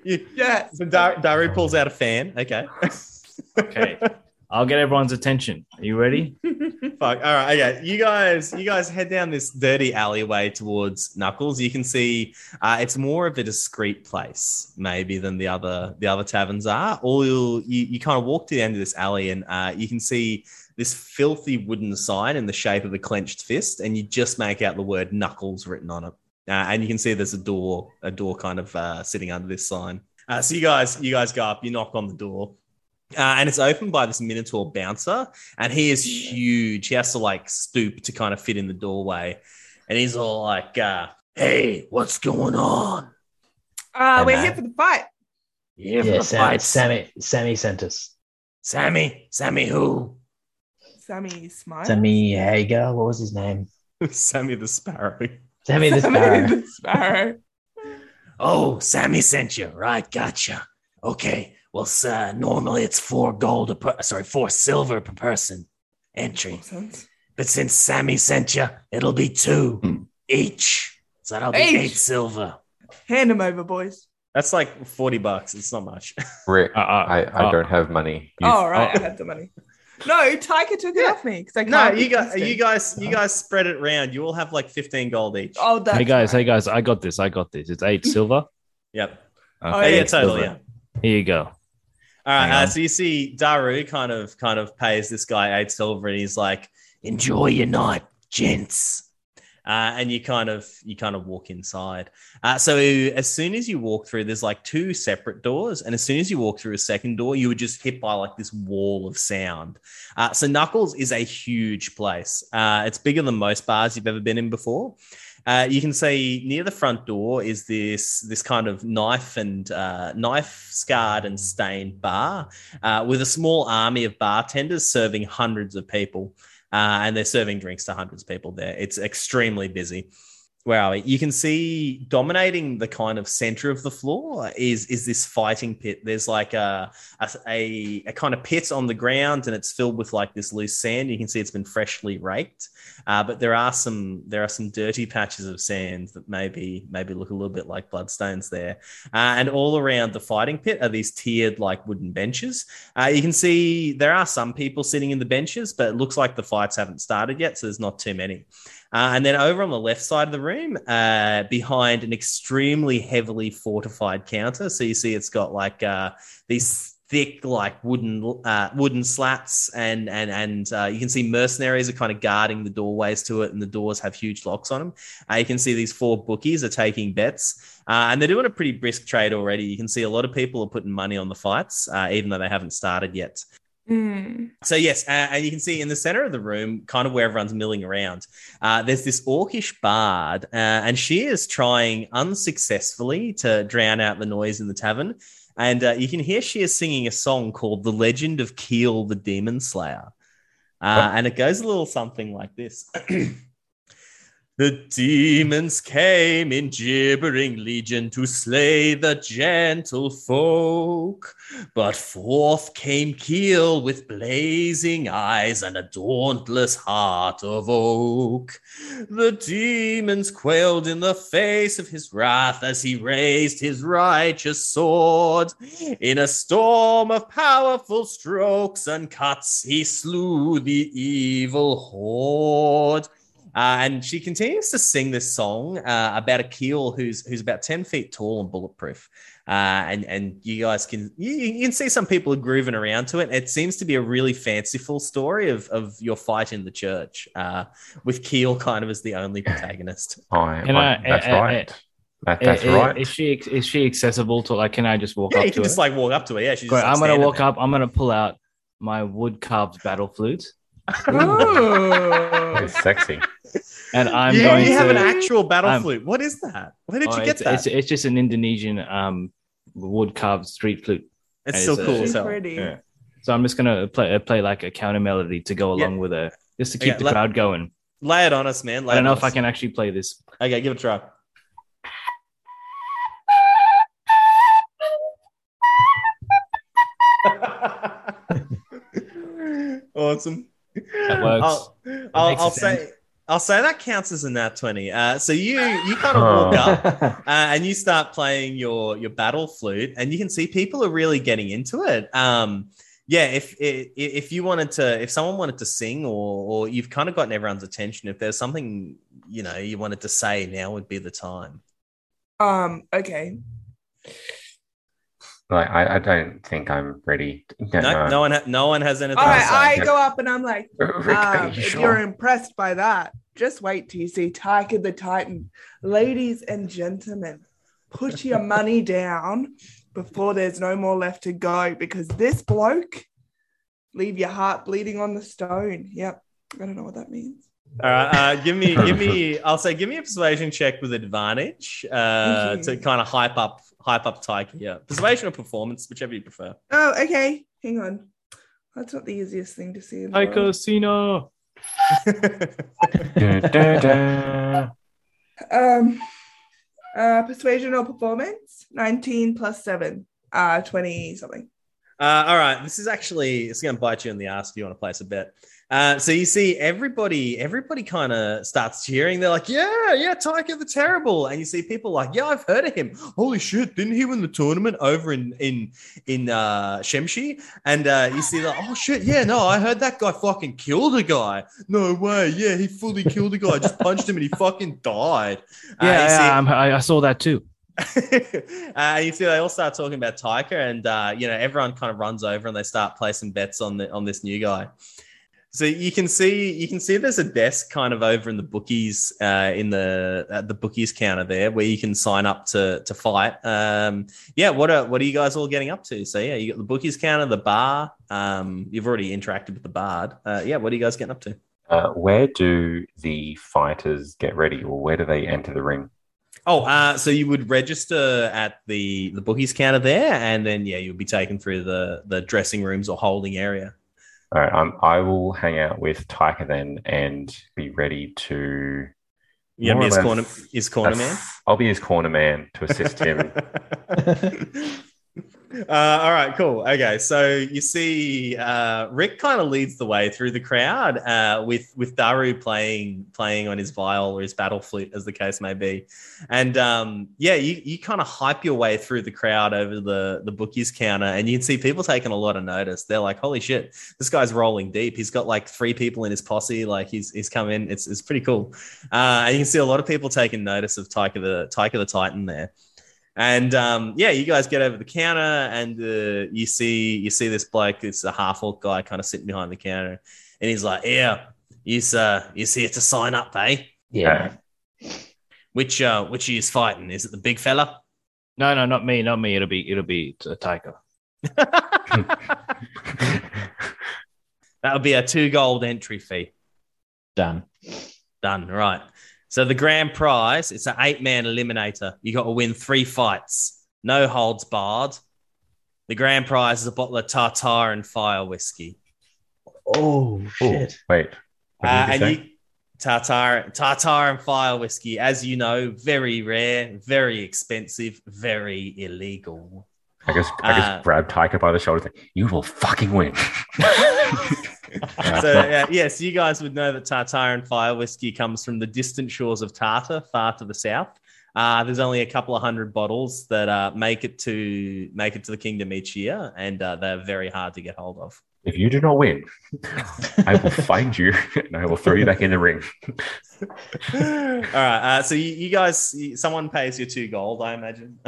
Yes. so Dar- pulls out a fan. Okay. Okay. I'll get everyone's attention. Are you ready? Fuck. All right. Okay. You guys, you guys head down this dirty alleyway towards Knuckles. You can see uh, it's more of a discreet place, maybe than the other the other taverns are. Or you'll, you you kind of walk to the end of this alley, and uh, you can see this filthy wooden sign in the shape of a clenched fist, and you just make out the word Knuckles written on it. Uh, and you can see there's a door, a door kind of uh, sitting under this sign. Uh, so you guys, you guys go up, you knock on the door, uh, and it's opened by this Minotaur bouncer, and he is huge. He has to like stoop to kind of fit in the doorway, and he's all like, uh, "Hey, what's going on?" Uh, we're here for the fight. Yeah, for Yeah, the Sam, fight. Sammy, Sammy sent us. Sammy, Sammy, who? Sammy Smile. Sammy Hager, what was his name? Sammy the Sparrow. Sammy the Sammy Sparrow. the Sparrow. Oh, Sammy sent you. Right, gotcha. Okay. Well, sir, normally it's four gold per- sorry, four silver per person entry. Sense. But since Sammy sent you, it'll be two each. So that'll be Each. eight silver. Hand him over, boys. That's like forty bucks. It's not much. Rick, Uh, uh, I, I uh, don't have money. You- oh, right. I have the money. No, Tyca took it off me because I no, can't. you guys, you guys, you guys spread it around. You all have like fifteen gold each. Oh, that's Hey guys, right. hey guys, I got this. I got this. It's eight silver. Yep. Oh, Yeah, yeah, yeah, totally. silver. Yeah. Here you go. All right. Hang Uh, on. so you see Daaru kind of kind of pays this guy eight silver, and he's like, Enjoy your night, gents. Uh, and you kind of you kind of walk inside. Uh, so as soon as you walk through, there's like two separate doors, and as soon as you walk through a second door, you were just hit by like this wall of sound. Uh, so Knuckles is a huge place. Uh, it's bigger than most bars you've ever been in before. Uh, you can see near the front door is this this kind of knife and uh, knife scarred and stained bar with a small army of bartenders serving hundreds of people uh, and they're serving drinks to hundreds of people there. It's extremely busy. We? You can see dominating the kind of center of the floor is is this fighting pit. There's like a a, a, kind of pit on the ground, and it's filled with like this loose sand. You can see it's been freshly raked, uh, but there are some there are some dirty patches of sand that maybe maybe look a little bit like bloodstones there. Uh, and all around the fighting pit are these tiered like wooden benches. Uh, you can see there are some people sitting in the benches, but it looks like the fights haven't started yet, so there's not too many. Uh, and then over on the left side of the room, uh, behind an extremely heavily fortified counter, so you see it's got like uh, these thick, like wooden uh, wooden slats, and and and uh, you can see mercenaries are kind of guarding the doorways to it, and the doors have huge locks on them. Uh, you can see these four bookies are taking bets, uh, and they're doing a pretty brisk trade already. You can see a lot of people are putting money on the fights, uh, even though they haven't started yet. Mm. So yes, uh, and you can see in the center of the room, kind of where everyone's milling around, uh, there's this orcish bard, uh, and she is trying unsuccessfully to drown out the noise in the tavern. And uh, you can hear she is singing a song called "The Legend of Kheel the Demon Slayer," uh, and it goes a little something like this. The demons came in gibbering legion to slay the gentle folk. But forth came Kheel with blazing eyes and a dauntless heart of oak. The demons quailed in the face of his wrath as he raised his righteous sword. In a storm of powerful strokes and cuts, he slew the evil horde. Uh, and she continues to sing this song uh, about a Kheel who's who's about ten feet tall and bulletproof. Uh, and and you guys can you, you can see some people are grooving around to it. It seems to be a really fanciful story of of your fight in the church, uh, with Kheel kind of as the only protagonist. I, I- I- that's uh, right. that, that's right. Is she is she accessible to like? Can I just walk Yeah, up you to can her? just like walk up to her. Yeah, she's Great, just, like, I'm gonna walk there. up. I'm gonna pull out my wood carved battle flute, Oh. It's sexy. and I'm you, going you have to. an actual battle I'm- flute. What is that? Where did Oh, you get it's, that? It's, it's just an Indonesian um wood carved street flute. It's it's still a- cool as She's pretty. Yeah. So I'm just gonna play uh, play like a counter melody to go Yeah. along with it, just to keep Okay, the let- crowd going. Lay it on us, man. Lay I don't know on if I can actually play this. Okay, give it a try. awesome. That works. I'll, I'll, I'll a say I'll say that counts as a nat twenty. Uh, so you you kind of walk up uh, and you start playing your your battle flute, and you can see people are really getting into it. Um, yeah, if if if you wanted to, if someone wanted to sing, or or you've kind of gotten everyone's attention, if there's something you know you wanted to say, now would be the time. Um, okay. Like, I, I don't think I'm ready. No, No, no one, ha- no one has anything All right, to say. I go up and I'm like, Rick, um, you if sure? you're impressed by that, just wait till you see Tyca the Titan. Ladies and gentlemen, put your money down before there's no more left to go because this bloke leave your heart bleeding on the stone. Yep. I don't know what that means. All right, uh, give me, give me. I'll say, give me a persuasion check with advantage uh, to kind of hype up, hype up Tyke. Yeah, persuasion or performance, whichever you prefer. Oh, okay. Hang on. That's not the easiest thing to see. In the Taiko world. Sino. Um, uh, persuasion or performance? 19 plus 7. Uh, 20 something. Uh, all right, this is actually it's going to bite you in the ass if you want to place a bet. Uh, so you see everybody, everybody kind of starts cheering. They're like, "Yeah, yeah, Tyca the Terrible," and you see people like, "Yeah, I've heard of him. Holy shit! Didn't he win the tournament over in in in uh, Shemshi?" And uh, you see like, "Oh shit! Yeah, no, I heard that guy fucking killed a guy. No way! Yeah, he fully killed a guy. Just punched him and he fucking died." Uh, Yeah, see- I, I saw that too. uh, you see, they all start talking about Tyca, and uh, you know everyone kind of runs over and they start placing bets on the on this new guy. So you can see you can see there's a desk kind of over in the bookies uh, in the at the bookies counter there where you can sign up to to fight. Um, yeah, what are what are you guys all getting up to? So yeah, you got the bookies counter, the bar. Um, you've already interacted with the bard. Uh, yeah, what are you guys getting up to? Uh, where do the fighters get ready, or where do they enter the ring? Oh, uh, so you would register at the the bookies counter there, and then yeah, you'll be taken through the the dressing rooms or holding area. All right, um, I will hang out with Tyca then and be ready to. You gonna more be or his corner his corner man. I'll be his corner man to assist him. Uh, all right, cool. Okay, so you see, uh, Rick kind of leads the way through the crowd uh, with with Daaru playing playing on his viol or his battle flute, as the case may be, and um, yeah, you, you kind of hype your way through the crowd over the the bookies counter, and you can see people taking a lot of notice. They're like, "Holy shit, this guy's rolling deep. He's got like three people in his posse. Like he's he's come in. It's it's pretty cool." Uh, and you can see a lot of people taking notice of Tyca the Tyca the Titan there. And um, yeah, you guys get over the counter, and uh, you see you see this bloke. It's a half orc guy, kind of sitting behind the counter, and he's like, "Yeah, you uh, you here to sign up, eh? Yeah. Which uh, which is fighting? Is it the big fella?" No, no, not me, not me. It'll be it'll be a Tyca. that would be a two gold entry fee. Done. Done. Right. So the grand prize, it's an eight man eliminator. You got to win three fights, no holds barred. The grand prize is a bottle of tartar and fire whiskey. Oh shit. wait. What Uh, and say? you tartar, tartar and fire whiskey, as you know, very rare, very expensive, very illegal. I guess I just uh, grabbed Tyca by the shoulder. Like, you will fucking win. so uh, yes, you guys would know that tartar and fire whiskey comes from the distant shores of Tartar, far to the south. Uh, there's only a couple of hundred bottles that uh, make it to make it to the kingdom each year, and uh, they're very hard to get hold of. If you do not win, I will find you and I will throw you back in the ring. All right, uh, so you, you guys, someone pays you two gold, I imagine.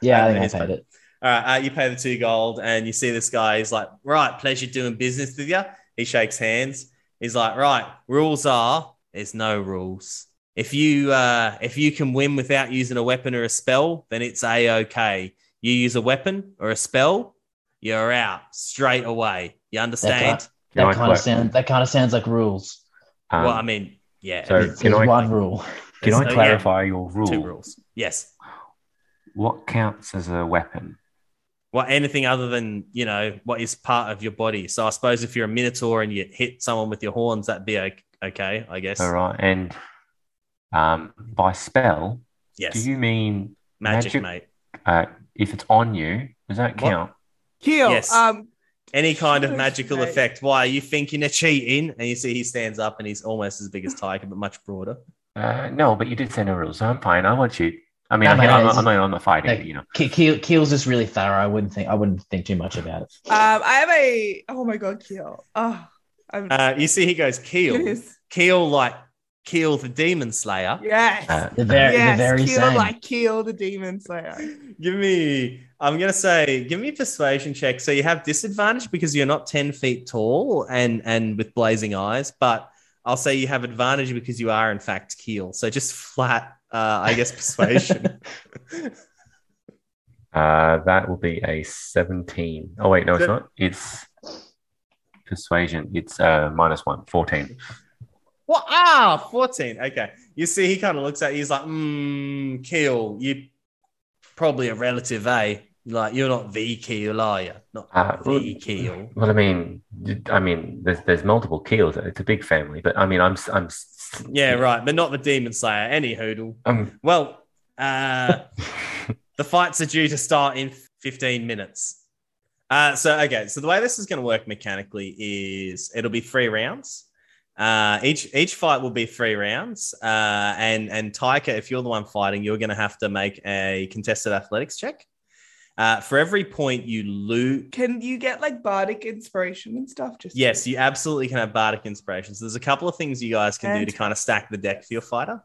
Yeah, I Uh, think I paid fine. it. All right, uh, you pay the two gold, and you see this guy. He's like, "Right, pleasure doing business with you." He shakes hands. He's like, "Right, rules are there's no rules. If you uh, if you can win without using a weapon or a spell, then it's a okay. You use a weapon or a spell, you're out straight away. You understand? Can I That kind of cla- sound. That kind of sounds like rules. um, well, I mean, yeah, so It's, can it's I, one rule. can I uh, yeah, clarify your two rule? rules. Yes. What counts as a weapon? Well, anything other than you know what is part of your body. So I suppose if you're a minotaur and you hit someone with your horns, that'd be okay, I guess. All right. And um, by spell, Yes, do you mean magic, magic- mate. uh, if it's on you, does that What? count? Kheel. Yes. Um, Any kind of magical mate. effect. Why are you thinking you're cheating? And you see he stands up and he's almost as big as Tyca, but much broader. Uh, no, but you did say no rules, so I'm fine. I won't shoot. I mean, No, I, I'm, it's- I'm, not, I'm not fighting, Like, you know. Kheel, Kheel's just really thorough. I wouldn't think I wouldn't think too much about it. um, I have a. Oh my god, Kheel. Oh, I'm Uh, you see he goes Kheel. Kheel like Kheel the Demon Slayer. Yes. Uh, The very, yes, the very Kheel same. like Kheel the Demon Slayer. Give me, I'm gonna say, give me a persuasion check. So you have disadvantage because you're not ten feet tall and and with blazing eyes, but I'll say you have advantage because you are in fact Kheel. So just flat, uh, I guess persuasion. Uh, that will be a 17. Oh, wait, no, it's not. It's persuasion. It's uh, minus one, 14. What? Ah, 14. Okay. You see, he kind of looks at you. He's like, mm, Kheel, you probably a relative, eh? Like, you're not the Kheel, are you? Not Uh, the Kheel. Well, I mean, I mean, there's there's multiple Kheels. It's a big family, but I mean, I'm s- I'm s- Yeah, right. But not the Demon Slayer. Any hoodle. I'm Well, uh, the fights are due to start in 15 minutes. Uh, so, okay. So, the way this is going to work mechanically is it'll be three rounds. Uh, each each fight will be three rounds. Uh, and and Tyca, if you're the one fighting, you're going to have to make a contested athletics check. Uh, for every point you lose, Can you get like bardic inspiration and stuff? Just Yes, you absolutely can have bardic inspiration. So there's a couple of things you guys can do to kind of stack the deck for your fighter.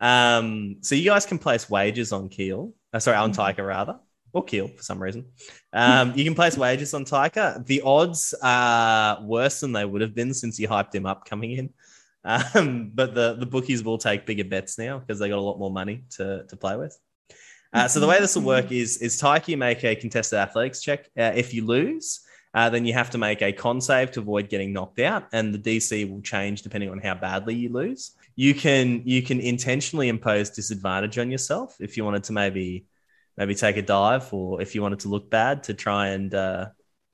Um, so you guys can place wagers on Kheel. Uh, sorry, on Mhm. Rather, or Kheel for some reason. Um, you can place wagers on Tyca. The odds are worse than they would have been since you hyped him up coming in. Um, but the the bookies will take bigger bets now because they got a lot more money to to play with. Uh, so the way this will work is is Tyca you make a contested athletics check. Uh, if you lose, uh, then you have to make a con save to avoid getting knocked out, and the DC will change depending on how badly you lose. You can you can intentionally impose disadvantage on yourself if you wanted to maybe maybe take a dive, or if you wanted to look bad to try and uh,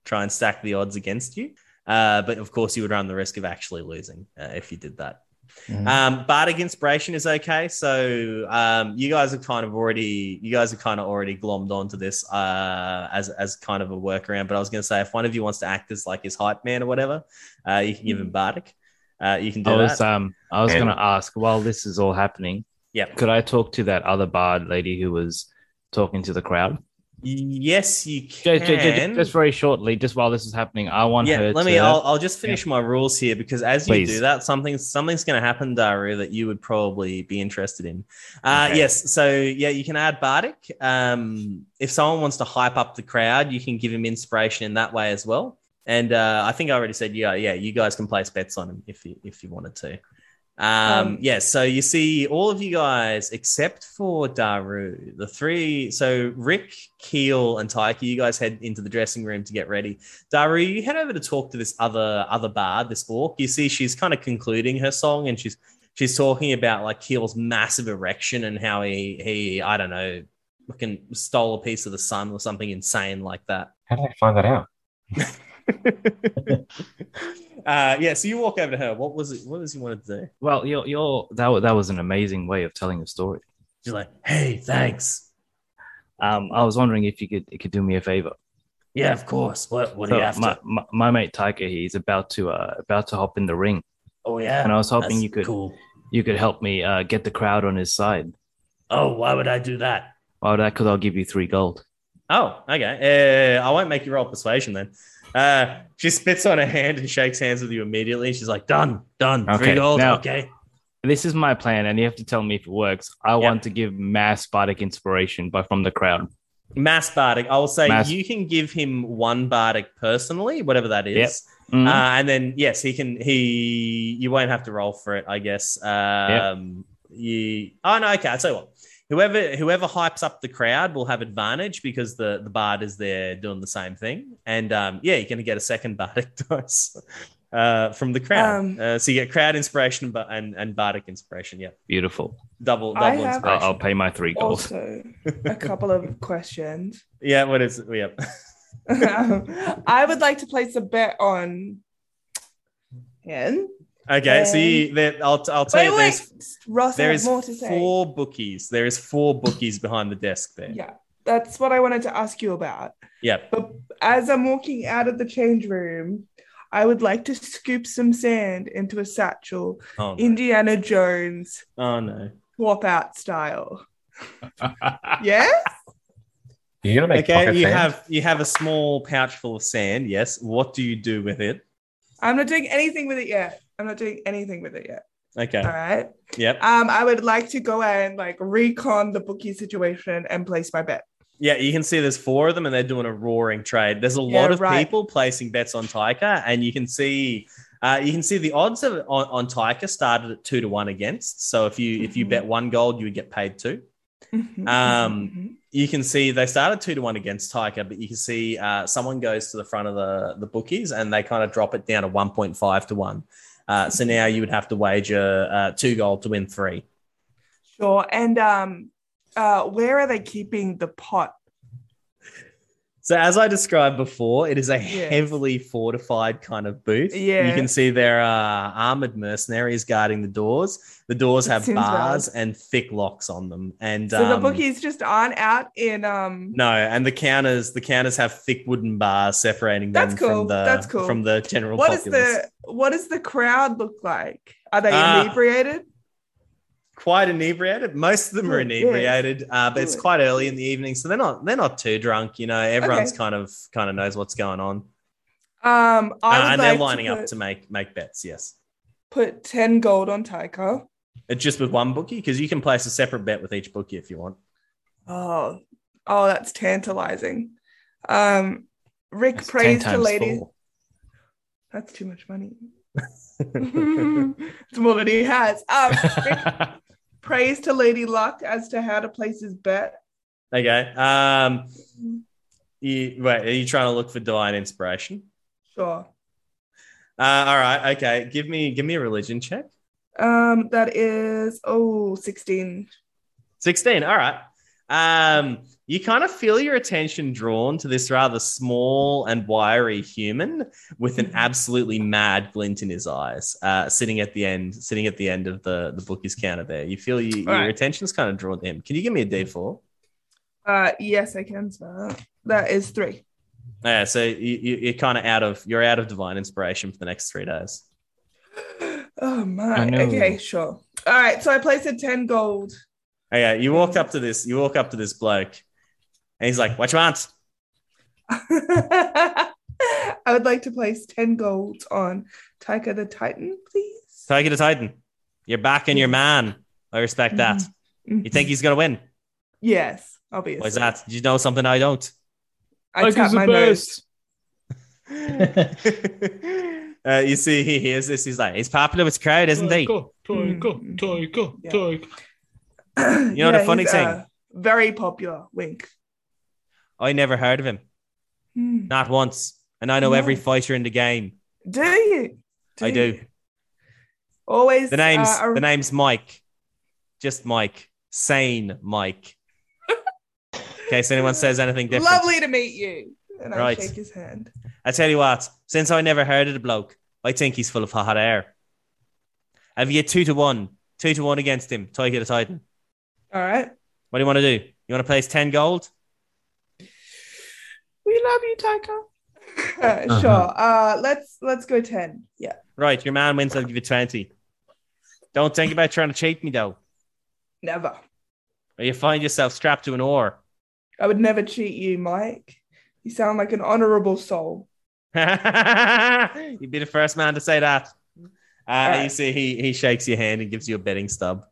try and stack the odds against you. Uh, but of course, you would run the risk of actually losing uh, if you did that. Mhm. Um, Bardic Inspiration is okay. So um, you guys have kind of already, you guys have kind of already glommed onto this uh, as as kind of a workaround. But I was going to say, if one of you wants to act as like his hype man or whatever, uh, you can give him Bardic. Uh, you can do I was that. um I was gonna ask while this is all happening, Yeah. could I talk to that other bard lady who was talking to the crowd? Yes, you can. just, just- very shortly, just while this is happening, I want yeah, her let to. me. I'll, I'll just finish my rules here because as you Please. do that, something something's going to happen, Daaru, that you would probably be interested in. Uh, Okay. Yes, so yeah, you can add Bardic. Um, if someone wants to hype up the crowd, you can give him inspiration in that way as well. And uh, I think I already said, yeah, yeah, you guys can place bets on him if you if you wanted to. Um, Um, yeah, so you see all of you guys except for Daaru, the three. So Rick, Kheel, and Tyca, you guys head into the dressing room to get ready. Daaru, you head over to talk to this other other bard, this orc. You see she's kind of concluding her song and she's she's talking about like Kheel's massive erection and how he he I don't know fucking stole a piece of the sun or something insane like that. How did I find that out? uh, yeah, so you walk over to her. What was it? What does you want to do? Well, you're, you're that, that was an amazing way of telling a story. She's like, "Hey, thanks." Um, I was wondering if you could you could do me a favor. Yeah, of course. What What So do you have my, to? my, my mate Tyca, he's about to uh, about to hop in the ring, Oh yeah, and I was hoping That's you could Cool. you could help me uh, get the crowd on his side. Oh, why would I do that? Well, that because I'll give you three gold. Oh, okay. Uh, I won't make you roll persuasion then. Uh, she spits on her hand and shakes hands with you immediately. She's like, "Done, done. Three Okay, gold. now- okay." This is my plan, and you have to tell me if it works. I want to give mass bardic inspiration, but from the crowd. Mass bardic. I will say Mass- you can give him one bardic personally, whatever that is. Yep. Mhm. Uh, and then yes, he can. He you won't have to roll for it, I guess. Um, You. Oh no. Okay. I tell you what. Whoever whoever hypes up the crowd will have advantage because the the bard is there doing the same thing. And um, yeah, you're going to get a second bardic dice. uh, from the crowd. Um, uh, so you get crowd inspiration but, and, and bardic inspiration. Yeah. Beautiful. Double, I double have- inspiration. I'll, I'll pay my three gold. Also, a couple of questions. Yeah, what is it? Yeah. I would like to place a bet on him. Okay, so Um, you, there, I'll, I'll tell Wait, you, wait. there's, Ross there has is more to say. four bookies. There is four bookies behind the desk there. Yeah, that's what I wanted to ask you about. Yeah. But as I'm walking out of the change room, I would like to scoop some sand into a satchel, Oh, no. Indiana Jones oh no. swap out style. Yeah? You're gonna make Okay, pocket you sand? have you have a small pouch full of sand. Yes. What do you do with it? I'm not doing anything with it yet. I'm not doing anything with it yet. Okay. All right. Yep. Um, I would like to go and like recon the bookie situation and place my bet. Yeah, you can see there's four of them and they're doing a roaring trade. There's a Yeah, lot of right. people placing bets on Tyca, and you can see uh, you can see the odds of on, on Tyca started at two to one against. So if you if you bet one gold, you would get paid two. Mhm, Um, mhm, You can see they started two to one against Tyca, but you can see uh, someone goes to the front of the the bookies and they kind of drop it down to one point five to one. Uh, so now you would have to wager uh, two gold to win three. Sure. And um, uh, where are they keeping the pot? So as I described before, it is a Yes. heavily fortified kind of booth. Yeah. You can see there are armored mercenaries guarding the doors. The doors have bars and thick locks on them. And So the um, bookies just aren't out in um. no, and the counters the counters have thick wooden bars separating them cool. from the That's cool. from the general What populace. the what does the crowd look like? Are they Ah. inebriated? Quite inebriated. Most of them are inebriated, uh, but it's quite early in the evening, so they're not they're not too drunk. You know, everyone's Okay. kind of kind of knows what's going on, Um, I Uh, and they're lining to up to make make bets. Yes. put ten gold on Tyca. It's just with one bookie because you can place a separate bet with each bookie if you want. Oh, oh, that's tantalizing. Um, Rick That's 10 prays to times lady. four. That's too much money. it's more than he has. Um, Rick prays to Lady Luck as to how to place his bet. okay. Um, you, wait, are you trying to look for divine inspiration? Sure. Uh, all right. Okay. Give me give me a religion check. Um, that is oh 16. 16. All right. Um, you kind of feel your attention drawn to this rather small and wiry human with an Mhm. absolutely mad glint in his eyes, uh, sitting at the end, sitting at the end of the the bookie's counter. There, you feel you, your All right. attention's kind of drawn to him. Can you give me a D4? Uh, yes, I can, sir. That is three. Yeah, so you, you, you're kind of out of you're out of divine inspiration for the next three days. Oh my. I know. Okay, sure. All right, so I placed a 10 gold. Okay, you walk up to this, you walk up to this bloke, and he's like, "What you want?" I would like to place 10 gold on Tyca the Titan, please. Take the Titan. You're back backing your man. I respect that. Mhm. You think he's gonna win? Yes, obviously. Why is that? Do you know something I don't? I tap my nose. uh, you see, he hears this. He's like, he's popular with the crowd, isn't he? Toiko, Mm. Toiko, Yeah. Toiko. You know the funny he's, thing? uh, very popular. Wink. I never heard of him, Hmm. not once, and I know No. every fighter in the game. Do you? I do. you? Always. The name's uh, a- the name's Mike, just Mike, sane Mike. In case anyone says anything different. Lovely to meet you. And Right. I shake his hand. I tell you what, since I never heard of the bloke, I think he's full of hot air. Have you two to one, two to one against him? Tyca the Titan. All right. What do you want to do? You want to place ten gold? We love you, Tyca. Uh, Uh-huh. Sure. Uh, let's let's go ten. Yeah. Right, your man wins. I'll give you twenty. Don't think about trying to cheat me though, Never. or you find yourself strapped to an oar. I would never cheat you, Mike. You sound like an honorable soul. You'd be the first man to say that. Uh, right. You see, he he shakes your hand and gives you a betting stub.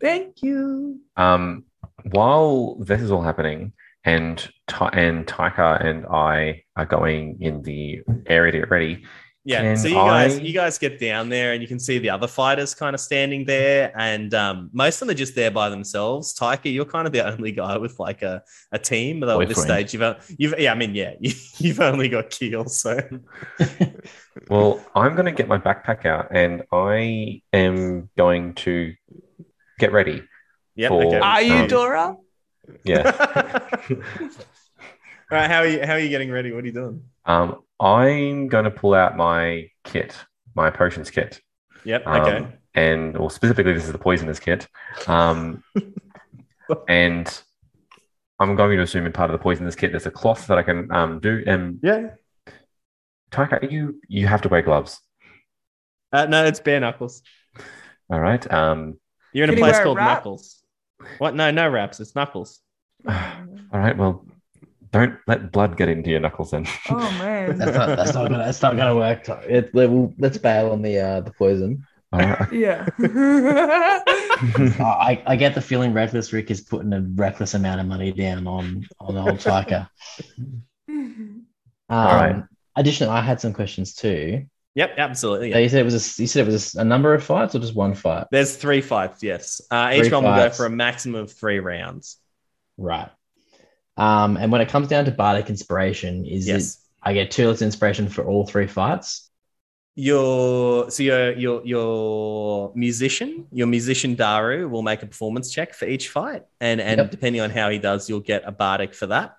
Thank you. Um, while this is all happening, and Ty- and Tyca and I are going in the area to get ready, Yeah, Can so you guys I- you guys get down there and you can see the other fighters kind of standing there, and um, most of them are just there by themselves. Tyca, you're kind of the only guy with like a, a team. Though at this stage, you've o- you've yeah, I mean yeah, you, you've only got Kheel, so Well, I'm going to get my backpack out and I am going to get ready. yeah. For- Okay. Are you Um, Dora? Yeah. All right, how are you? How are you getting ready? What are you doing? um, I'm going to pull out my kit, my potions kit. Yep. Um, Okay. And, or specifically, this is the poisonous kit. Um, and I'm going to assume in part of the poisonous kit, there's a cloth that I can um, do. And yeah. Tyca, you you have to wear gloves. Uh, no, it's bare knuckles. All right. Um, You're in a place called wrap? Knuckles. What? No, no wraps. It's Knuckles. all right. Well, don't let blood get into your knuckles then. Oh man. That's not, that's not gonna that's not gonna work. It, we'll, let's bail on the uh, the poison. All right. yeah. Uh, I, I get the feeling Reckless Rick is putting a reckless amount of money down on on old Tyca. Um, right. Additionally, I had some questions too. Yep. Absolutely. So you said it was a, you said it was a, a number of fights or just one fight? There's three fights. Yes. Uh, each Three one will go for a maximum of three rounds. Right. Um, and when it comes down to bardic inspiration, is Yes. it I get two less inspiration for all three fights? Your so your your your musician, your musician Daaru will make a performance check for each fight, and and Yep. depending on how he does, you'll get a bardic for that.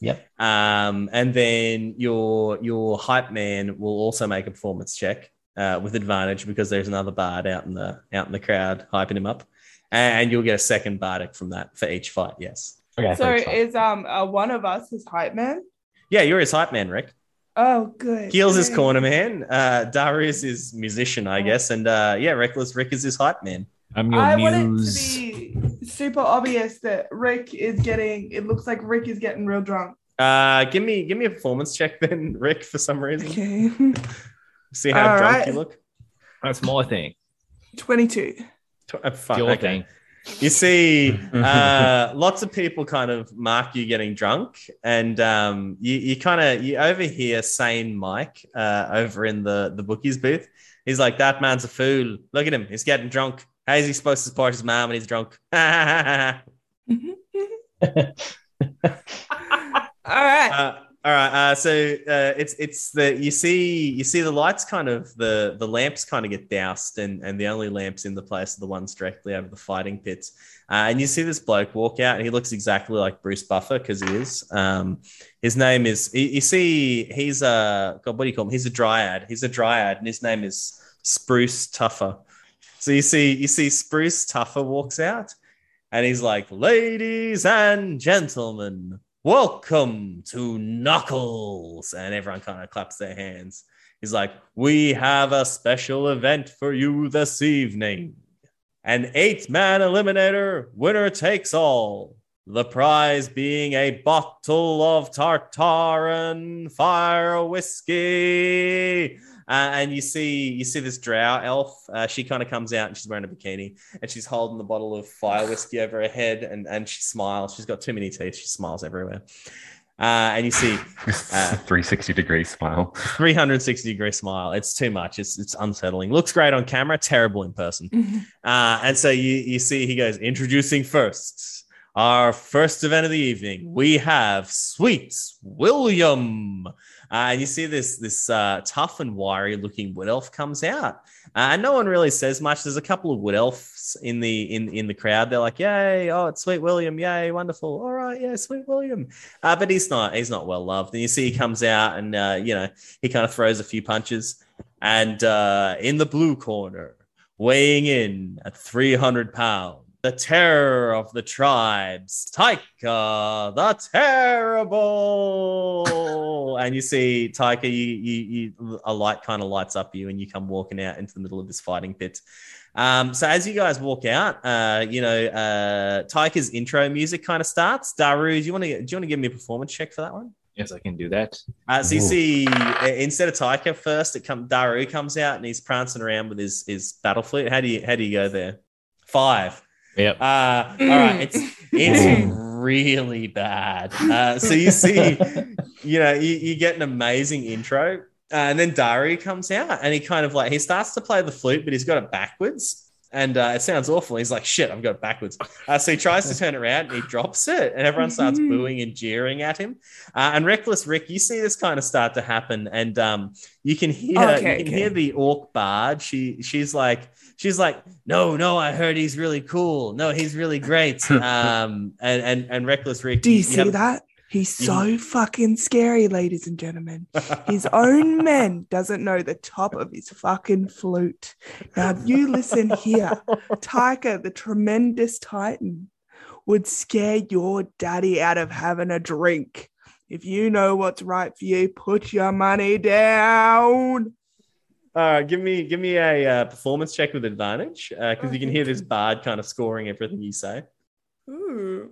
Yep. Um, and then your your hype man will also make a performance check uh, with advantage because there's another bard out in the out in the crowd hyping him up, and you'll get a second bardic from that for each fight. Yes. Okay. so for each fight. is um uh, one of us his hype man? Yeah, you're his hype man, Rick. Oh, good. Kheel's his Yay. corner man. Uh, Daaru is musician, I guess, and uh, yeah, Reckless Rick is his hype man. I'm your I want it to muse. be super obvious that Rick is getting. It looks like Rick is getting real drunk. Uh, give me give me a performance check then, Rick, for some reason. Okay. See how All drunk right. you look. That's my thing. Twenty-two. Tw- uh, fuck, Your okay. thing. You see, uh, lots of people kind of mark you getting drunk, and um, you, you kind of you overhear sane Mike uh, over in the the bookies booth. He's like, "That man's a fool. Look at him. He's getting drunk. How is he supposed to support his mom when he's drunk?" All right. Uh, all right. Uh, so uh, it's it's the you see you see the lights kind of the the lamps kind of get doused and and the only lamps in the place are the ones directly over the fighting pits. Uh, and you see this bloke walk out and he looks exactly like Bruce Buffer because he is. Um, his name is you, you see he's a God what do you call him? He's a dryad. He's a dryad and his name is Spruce Tougher. So you see you see Spruce Tougher walks out and he's like, ladies and gentlemen, welcome to Knuckles. And everyone kind of claps their hands. He's like, we have a special event for you this evening. An eight man eliminator, winner takes all. The prize being a bottle of Tartaran fire whiskey. Uh, and you see, you see this drow elf. Uh, she kind of comes out and she's wearing a bikini and she's holding the bottle of fire whiskey over her head and, and she smiles. She's got too many teeth. She smiles everywhere. Uh, and you see Uh, 360 degree smile. 360 degree smile. It's too much. It's it's unsettling. Looks great on camera, terrible in person. Uh, and so you you see he goes introducing first our first event of the evening. We have Sweet William. Uh, and you see this this uh, tough and wiry looking wood elf comes out, uh, and no one really says much. There's a couple of wood elves in the in in the crowd. They're like, "Yay! Oh, it's Sweet William! Yay! Wonderful! All right, yeah, Sweet William." Uh, but he's not he's not well loved. And you see he comes out, and uh, you know he kind of throws a few punches. And uh, in the blue corner, weighing in at 300 pounds, the terror of the tribes, Tyca the Terrible. and you see Tyca, you, you, you, a light kind of lights up you, and you come walking out into the middle of this fighting pit. Um, so as you guys walk out, uh, you know, uh, Tyca's intro music kind of starts. Daaru, do you want to do you want to give me a performance check for that one? Yes, I can do that. Uh, so you Ooh. see, instead of Tyca first, it come Daaru comes out and he's prancing around with his his battle flute. How do you how do you go there? Five. Yep. Uh, all right, it's it's really bad. Uh, so you see, you know, you, you get an amazing intro, and then Daaru comes out and he kind of like he starts to play the flute, but he's got it backwards. And uh, it sounds awful. He's like, shit, I've got it backwards. Uh, so he tries to turn it around and he drops it, and everyone starts booing and jeering at him. Uh, and Reckless Rick, you see this kind of start to happen, and um, you can hear Okay, you can okay. hear the orc bard. She she's like she's like, no, no, I heard he's really cool. No, he's really great. um, and and and Reckless Rick, Do you see have- that? He's so fucking scary, ladies and gentlemen. His own men doesn't know the top of his fucking flute. Now you listen here. Tyca, the tremendous titan, would scare your daddy out of having a drink. If you know what's right for you, put your money down. All right, give me give me a uh, performance check with advantage because you can hear this bard kind of scoring everything you say. Ooh.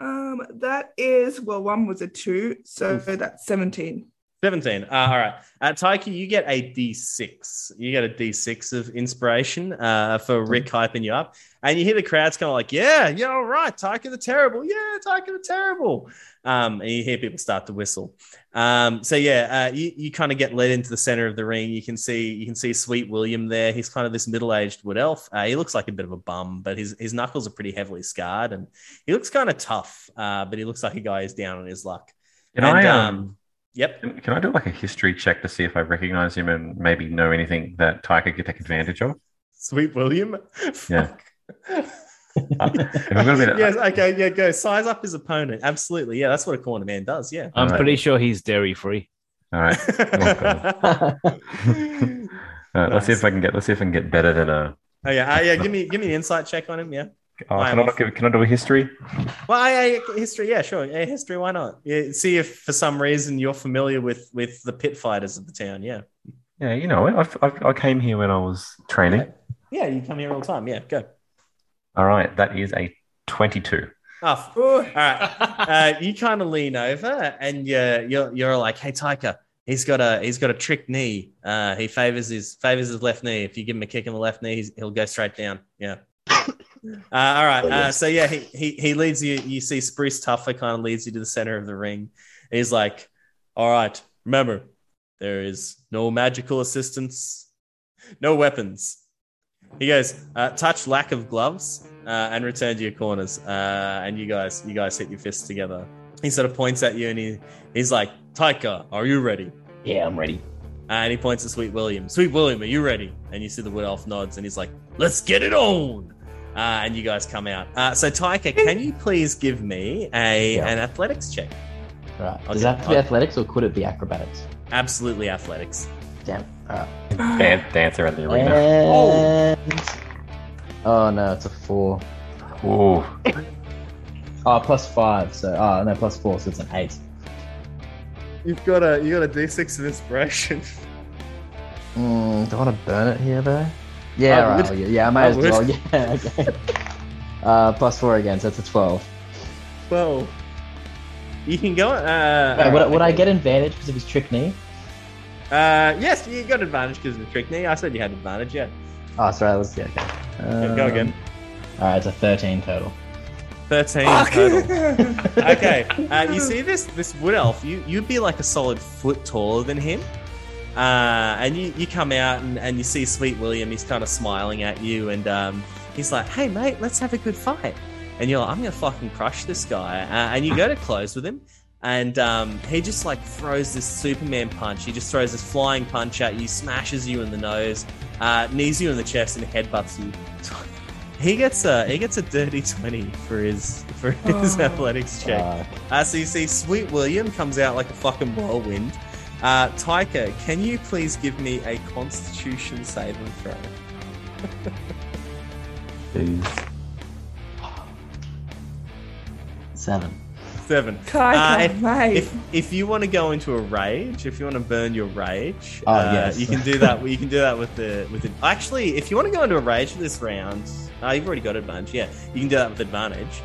Um, that is well, one was a two, so that's 17. 17. Uh, all right. Uh, Tyca, you get a D6. You get a D6 of inspiration uh, for Rick hyping you up. And you hear the crowd's kind of like, yeah, yeah, all right. Tyca the Terrible. Yeah, Tyca the Terrible. Um, and you hear people start to whistle. Um, so yeah, uh, you, you kind of get led into the center of the ring. You can see you can see Sweet William there. He's kind of this middle-aged wood elf. Uh, he looks like a bit of a bum, but his, his knuckles are pretty heavily scarred, and he looks kind of tough. Uh, but he looks like a guy who's down on his luck. Can And, I um, Yep. can, can I do like a history check to see if I recognize him and maybe know anything that Tyca could take advantage of? Sweet William. Yeah. Uh, if I'm gonna be- yes, okay, yeah, go size up his opponent. Absolutely, yeah, that's what a corner man does. Yeah. I'm Alright. pretty sure he's dairy free. All right. oh Uh, Let's see if I can get. Let's see if I can get better than a. Oh yeah, uh, yeah. Give me, give me an insight check on him. Yeah. Oh, can, I not give, can I do a history? Well, yeah, yeah, history. Yeah, sure. Yeah, history. Why not? Yeah. See if for some reason you're familiar with with the pit fighters of the town. Yeah. Yeah, you know, I've, I've, I came here when I was training. Yeah, you come here all the time. Yeah, go. All right, that is a 22. Oh, f- all right. Uh, you kind of lean over and you're, you're you're like, "Hey, Tyca, he's got a he's got a trick knee. Uh, he favors his favors his left knee. If you give him a kick in the left knee, he's, he'll go straight down. Yeah. Uh, all right. Uh, so yeah, he, he he leads you. You see, Spruce Tougher kind of leads you to the center of the ring. He's like, "All right, remember, there is no magical assistance, no weapons." He goes, uh, "Touch lack of gloves." uh, and return to your corners. Uh, and you guys, you guys hit your fists together. He sort of points at you and he, he's like, Tyca, are you ready? Yeah, I'm ready. And he points at Sweet William. Sweet William, are you ready? And you see the wood elf nods and he's like, let's get it on. Uh, and you guys come out. Uh, so Tyca, can you please give me a Yeah. an athletics check? Right. I'll Does get- that have to be athletics or could it be acrobatics? Absolutely athletics. Damn. All right. Dan- dancer in the arena. And... Oh no, it's a four. Ooh. Oh, plus five. So oh no, plus four. So it's an eight. You've got a you got a D6 of inspiration. Mm, do I want to burn it here though? Yeah, I right. would. Yeah, yeah, I might I as would. well. Yeah. Okay. Uh, plus four again, so it's a twelve. well, you can go. Uh, Wait, would, I- alright, would I get advantage because of his trick knee? Uh, yes, you got advantage because of the trick knee. I said you had advantage. Yeah. Oh, sorry. Let's yeah. Okay. Yeah, go Um, again. All right, it's a thirteen total. Thirteen Fuck. total. okay. Uh, you see this this wood elf? You you'd be like a solid foot taller than him. Uh, and you, you come out and, and you see Sweet William. He's kind of smiling at you, and um, he's like, "Hey mate, let's have a good fight." And you're like, "I'm gonna fucking crush this guy." Uh, and you go to close with him, and um, he just like throws this Superman punch. He just throws this flying punch at you, smashes you in the nose, uh, knees you in the chest, and headbutts you. He gets a he gets a dirty twenty for his for his Oh. athletics check. Uh, Uh, so you see, Sweet William comes out like a fucking whirlwind. Uh, Tyca, can you please give me a Constitution saving throw? Jeez. seven. Seven. Tyca, Uh, if- mate. If if you want to go into a rage, if you want to burn your rage, Oh, uh, yes. you can do that. You can do that with the with the. Actually, if you want to go into a rage for this round, uh, you've already got advantage. Yeah, you can do that with advantage.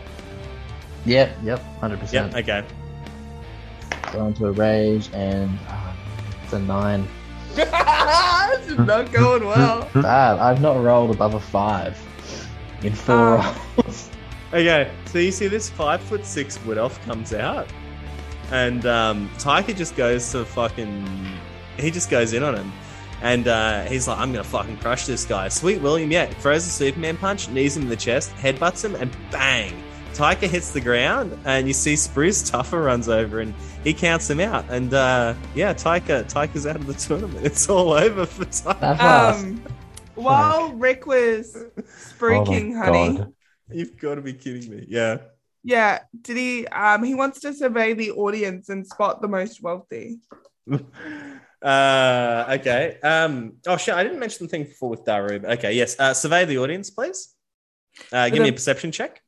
Yep. Yep. Hundred Yep. percent. Okay. Go into a rage and uh, it's a nine. this is not going well. Bad. I've not rolled above a five in four Oh. rolls. Okay, so you see this five foot six wood elf comes out, and um, Tyca just goes to fucking he just goes in on him. And uh, he's like, I'm to fucking crush this guy. Sweet William, yeah, throws a Superman punch, knees him in the chest, headbutts him, and bang. Tyca hits the ground, and you see Spruce Tougher runs over and he counts him out. And uh, yeah, Tyca, Tyca's out of the tournament. It's all over for Tyca. Um, while Rick was speaking, oh honey, God. You've got to be kidding me. Yeah. yeah, did he? Um, he wants to survey the audience and spot the most wealthy. uh, okay. Um, oh, shit. I didn't mention the thing before with Daaru. but Okay. Yes. Uh, survey the audience, please. Uh, give me a perception check.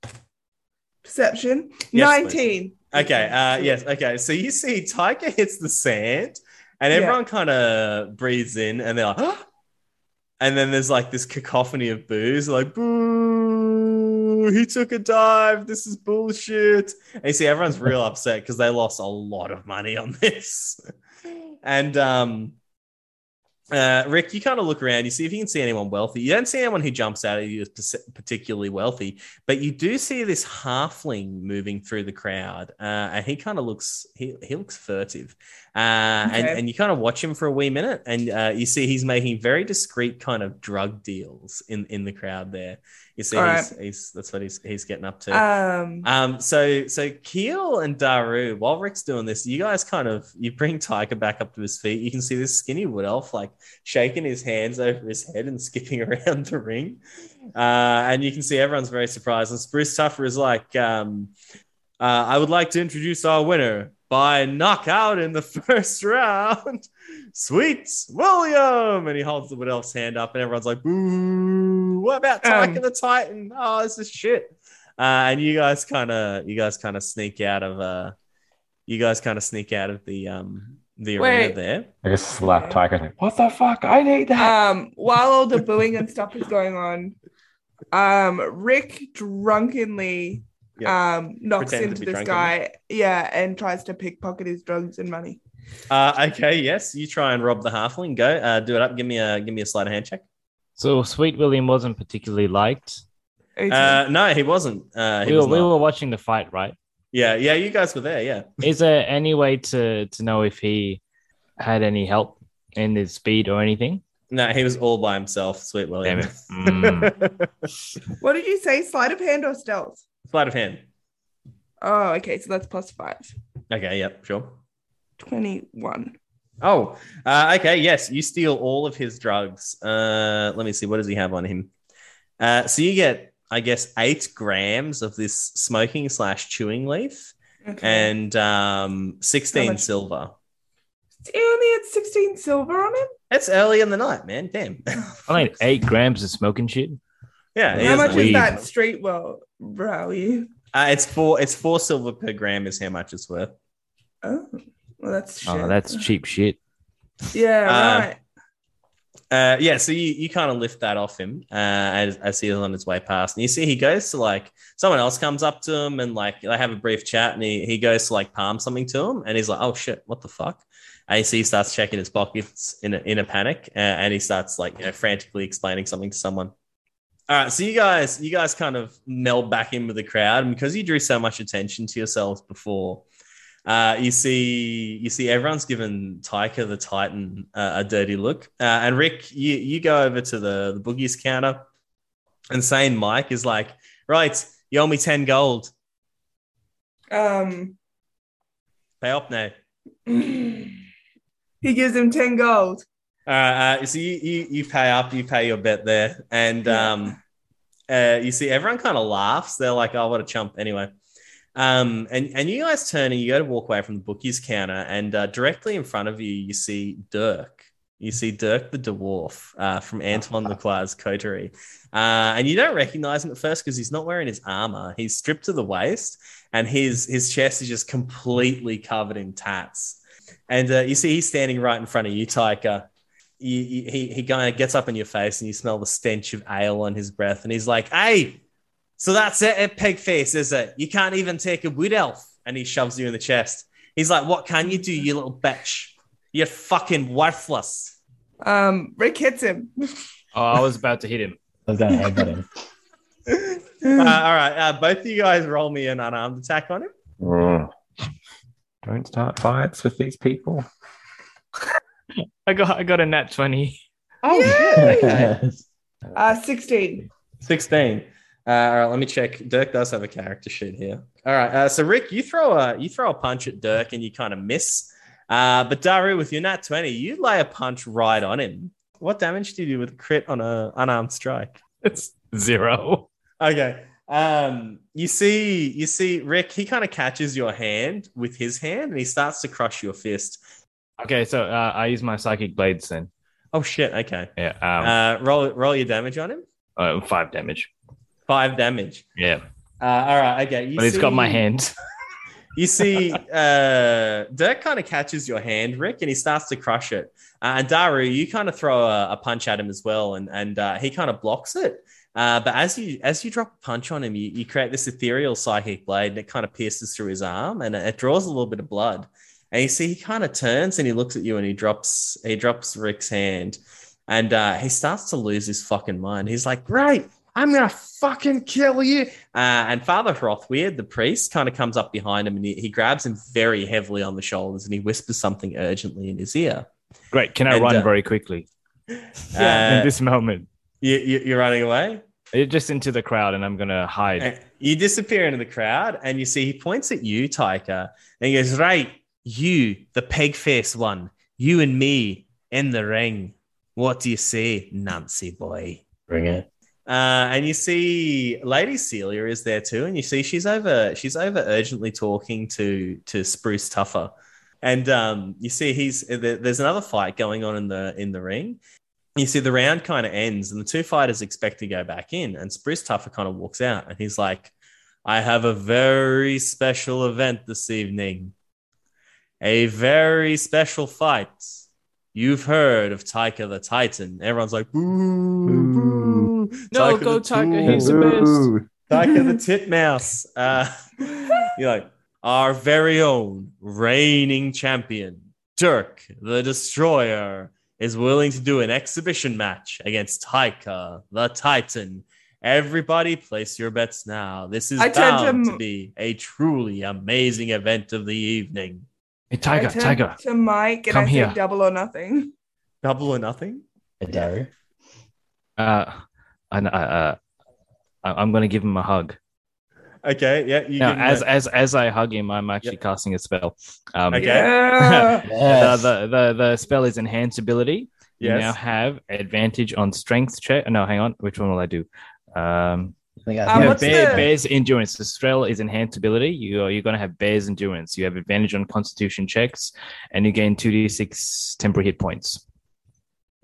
Perception Yes, nineteen. Okay. Uh, yes. Okay. So you see, Tyca hits the sand, and Yeah. everyone kind of breathes in, and they're like, and then there's like this cacophony of boos, like boo, he took a dive. This is bullshit. And you see, everyone's real upset because they lost a lot of money on this. And um, uh, Rick, you kind of look around, you see if you can see anyone wealthy. You don't see anyone who jumps out at you as particularly wealthy, but you do see this halfling moving through the crowd, uh, and he kind of looks he, he looks furtive, uh, and Okay. and you kind of watch him for a wee minute, and uh, you see he's making very discreet kind of drug deals in in the crowd there. You see, he's, he's that's what he's he's getting up to. Um, Um, so so Kheel and Daaru, while Rick's doing this, you guys kind of you bring Tyca back up to his feet. You can see this skinny wood elf like shaking his hands over his head and skipping around the ring. Uh, and you can see everyone's very surprised. And Spruce Tuffer is like, um, uh, I would like to introduce our winner by knockout in the first round. Sweet William! And he holds the wood elf's hand up, and everyone's like, Boo! What about Tyke Um, the Titan? Oh, this is shit. Uh, and you guys kind of, you guys kind of sneak out of, uh, you guys kind of sneak out of the, um, the arena Wait. there. I just slap Tyca. Like, what the fuck? I need that. um, while all the booing and stuff is going on, um, Rick drunkenly um knocks Pretend into this drunk, guy, yeah, and tries to pickpocket his drugs and money. Uh, okay, yes, you try and rob the halfling. Go, uh, do it up. Give me a, give me a sleight of hand check. So Sweet William wasn't particularly liked. Uh, no, he wasn't. Uh, he We were, was we were watching the fight, right? Yeah, yeah, you guys were there. Yeah. Is there any way to to know if he had any help in his speed or anything? No, he was all by himself. Sweet William. Mm. what did you say? Sleight of hand or stealth? Sleight of hand. Oh, okay, so that's plus five. Okay, yep, sure. 21. Oh, uh, okay, yes, you steal all of his drugs. Uh, let me see, what does he have on him? Uh, so you get, I guess, eight grams of this smoking slash chewing leaf Okay. and um, 16 much? silver. he only had 16 silver on him. It's early in the night, man. Damn. I like eight grams of smoking shit. Yeah, How much that. is weed. that street well value? Uh, it's four. It's four silver per gram. Is how much it's worth. Oh, well, that's shit. Oh, that's cheap shit. yeah, Uh, right. Uh, yeah, so you, you kind of lift that off him uh, as, as he's on his way past. And you see he goes to like someone else comes up to him and like they have a brief chat and he, he goes to like palm something to him and he's like, oh shit, what the fuck? And you see he starts checking his pockets in a, in a panic uh, and he starts like, you know, frantically explaining something to someone. All right, so you guys, you guys kind of meld back in with the crowd, and because you drew so much attention to yourselves before, uh, you see, you see, everyone's given Tyca the Titan uh, a dirty look. Uh, and Rick, you you go over to the the boogies counter, and saying Mike is like, right, you owe me ten gold. Um, Pay up now. he gives him 10 gold. Uh, uh, so you, you you pay up, you pay your bet there, and Yeah. um, uh, you see everyone kind of laughs. They're like, "Oh, what a chump!" Anyway, um, and and you guys turn and you go to walk away from the bookies counter, and uh, directly in front of you, you see Dirk. You see Dirk the dwarf uh, from Antoine Lacroix's coterie, uh, and you don't recognize him at first because he's not wearing his armor. He's stripped to the waist, and his his chest is just completely covered in tats. And uh, you see he's standing right in front of you, Tyca you, you, he he kind of gets up in your face and you smell the stench of ale on his breath and he's like hey so that's it at pig face is it you can't even take a wood elf and he shoves you in the chest he's like what can you do you little bitch you're fucking worthless Um, Rick hits him. Oh, I was about to hit him. I was going to headbutt him. uh, all right uh, both of you guys roll me an unarmed attack on him Mm. Don't start fights with these people. I got I got a nat twenty. Oh shit! Okay. Yes. Uh, 16. 16. Uh, all right, let me check. Dirk does have a character sheet here. All right, uh, so Rick, you throw a you throw a punch at Dirk and you kind of miss. Uh, but Daaru, with your nat 20, you lay a punch right on him. What damage do you do with a crit on a unarmed strike? It's zero. Okay. Um, you see, you see, Rick. He kind of catches your hand with his hand, and he starts to crush your fist. Okay, so uh, I use my psychic blades then. Oh shit! Okay. Yeah, um, Uh, roll roll your damage on him. uh, five damage. Five damage. Yeah, Uh, all right. Okay. You but it's got my hand. You see, uh, Dirk kind of catches your hand, Rick, and he starts to crush it. Uh, and Daaru, you kind of throw a, a punch at him as well, and and uh, he kind of blocks it. Uh, but as you as you drop a punch on him, you, you create this ethereal psychic blade, and it kind of pierces through his arm, and it, it draws a little bit of blood. And you see, he kind of turns and he looks at you, and he drops he drops Rick's hand, and uh, he starts to lose his fucking mind. He's like, "Great, I'm gonna fucking kill you!" Uh, and Father Hrothweird, the priest, kind of comes up behind him, and he, he grabs him very heavily on the shoulders, and he whispers something urgently in his ear. Great. Can I And, run uh, very quickly Uh, in this moment? you, you, you're running away. You're Just into the crowd, and I'm gonna hide. You disappear into the crowd, and you see he points at you, Tyca, and he goes, Right, you, the pig face one, you and me in the ring. What do you say, Nancy boy? Bring it. Uh, and you see Lady Celia is there too, and you see she's over she's over urgently talking to to Spruce Tuffer, and um, you see he's there's another fight going on in the in the ring. You see the round kind of ends, and the two fighters expect to go back in, and Spruce Tuffer kind of walks out, and he's like, "I have a very special event this evening, a very special fight." You've heard of Tyca the Titan. Everyone's like, boo, boo. No, Tyca go Tyca, he's the best. Tyca the Titmouse. Uh, you're like, our very own reigning champion, Dirk the Destroyer, is willing to do an exhibition match against Tyca the Titan. Everybody, place your bets now. This is I turned to bound to be a truly amazing event of the evening. Hey, Tyca, turn Tyca. To Mike and Come I say here. double or nothing. Double or nothing. Daaru. Uh, and uh, uh, I- I'm gonna give him a hug. Okay, yeah. You Now, as a- as as I hug him, I'm actually casting a spell. Um, Okay. Yeah. Yes. the, the the the spell is enhance ability. You now have advantage on strength check. No, hang on. Which one will I do? Um, I think Um, you have bear, the- bear's endurance. The spell is enhanced ability. You are you're going to have bear's endurance. You have advantage on Constitution checks, and you gain two d six temporary hit points.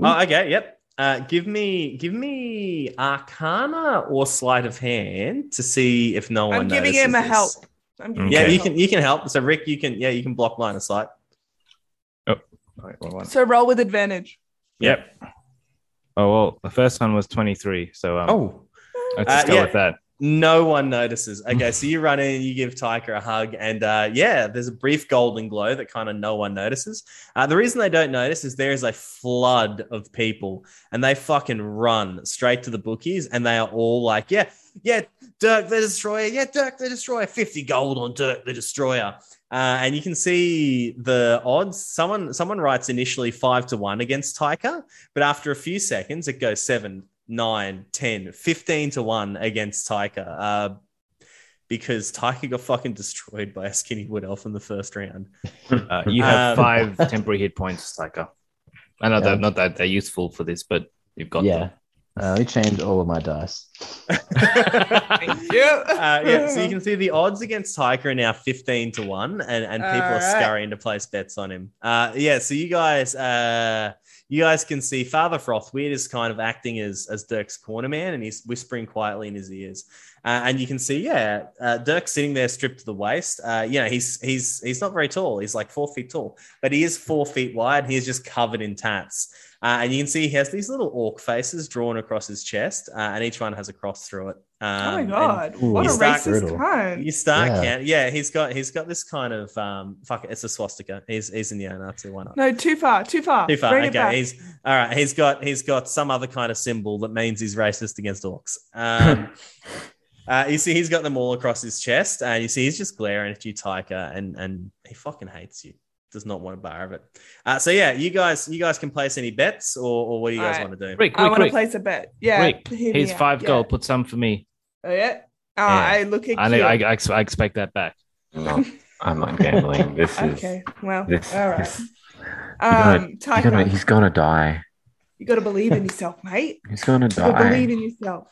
Oh, okay, yep. Uh, give me, give me Arcana or Sleight of Hand to see if no one. I'm giving him a this. help. I'm giving Yeah, you can, you can help. So Rick, you can, yeah, you can block line of sight. Right, wrong one. So roll with advantage. Yep. Oh well, the first one was twenty three. So um, Oh, let's Uh, just go yeah. with that. no one notices. Okay, so you run in, you give Tyca a hug, and uh, yeah, there's a brief golden glow that kind of no one notices. Uh, the reason they don't notice is there is a flood of people, and they fucking run straight to the bookies, and they are all like, "Yeah, yeah, Dirk the Destroyer, yeah, Dirk the Destroyer, fifty gold on Dirk the Destroyer." Uh, and you can see the odds. Someone someone writes initially five to one against Tyca, but after a few seconds, it goes seven, nine, 10, 15 to one against Tyca. Uh, because Tyca got fucking destroyed by a skinny wood elf in the first round. Uh, you have Um, five temporary hit points, Psycho. I know Yeah. that not that they're useful for this, but you've got yeah. Uh, let me change all of my dice. Thank you. Uh, yeah, so you can see the odds against Tyca are now 15 to 1, and, and people are scurrying to place bets on him. Uh, yeah, so you guys uh, you guys can see Father Frothweird is kind of acting as, as Dirk's corner man, and he's whispering quietly in his ears. Uh, and you can see, yeah, uh, Dirk sitting there stripped to the waist. Uh, you know, he's he's he's not very tall. He's like four feet tall, but he is four feet wide. He is just covered in tats. Uh, and you can see he has these little orc faces drawn across his chest, uh, and each one has a cross through it. Um, oh my god! What a start- racist Brutal. cunt. you start Yeah. count. Yeah, he's got he's got this kind of um fuck it, it's a swastika. He's he's in the Nazi why not? No, too far, too far. Too far. Bring okay, he's all right. He's got he's got some other kind of symbol that means he's racist against orcs. Um, uh, you see, he's got them all across his chest, and you see he's just glaring at you, Tyca, and and he fucking hates you. Does not want a bar of it. Uh, so yeah, you guys, you guys can place any bets, or, or what do you guys Alright. want to do? Rick, I want to place a bet. Yeah. Rick, here's five yeah. gold. Put some for me. Oh, yeah. Uh, Yeah. I look at I, Kheel. I, I, I expect that back. I'm not, I'm not gambling. This is. Okay. Well, This, all right. this- gonna- Um, he's Tyca, gonna, he's gonna die. you got to believe in yourself, mate. He's gonna die. got believe in yourself.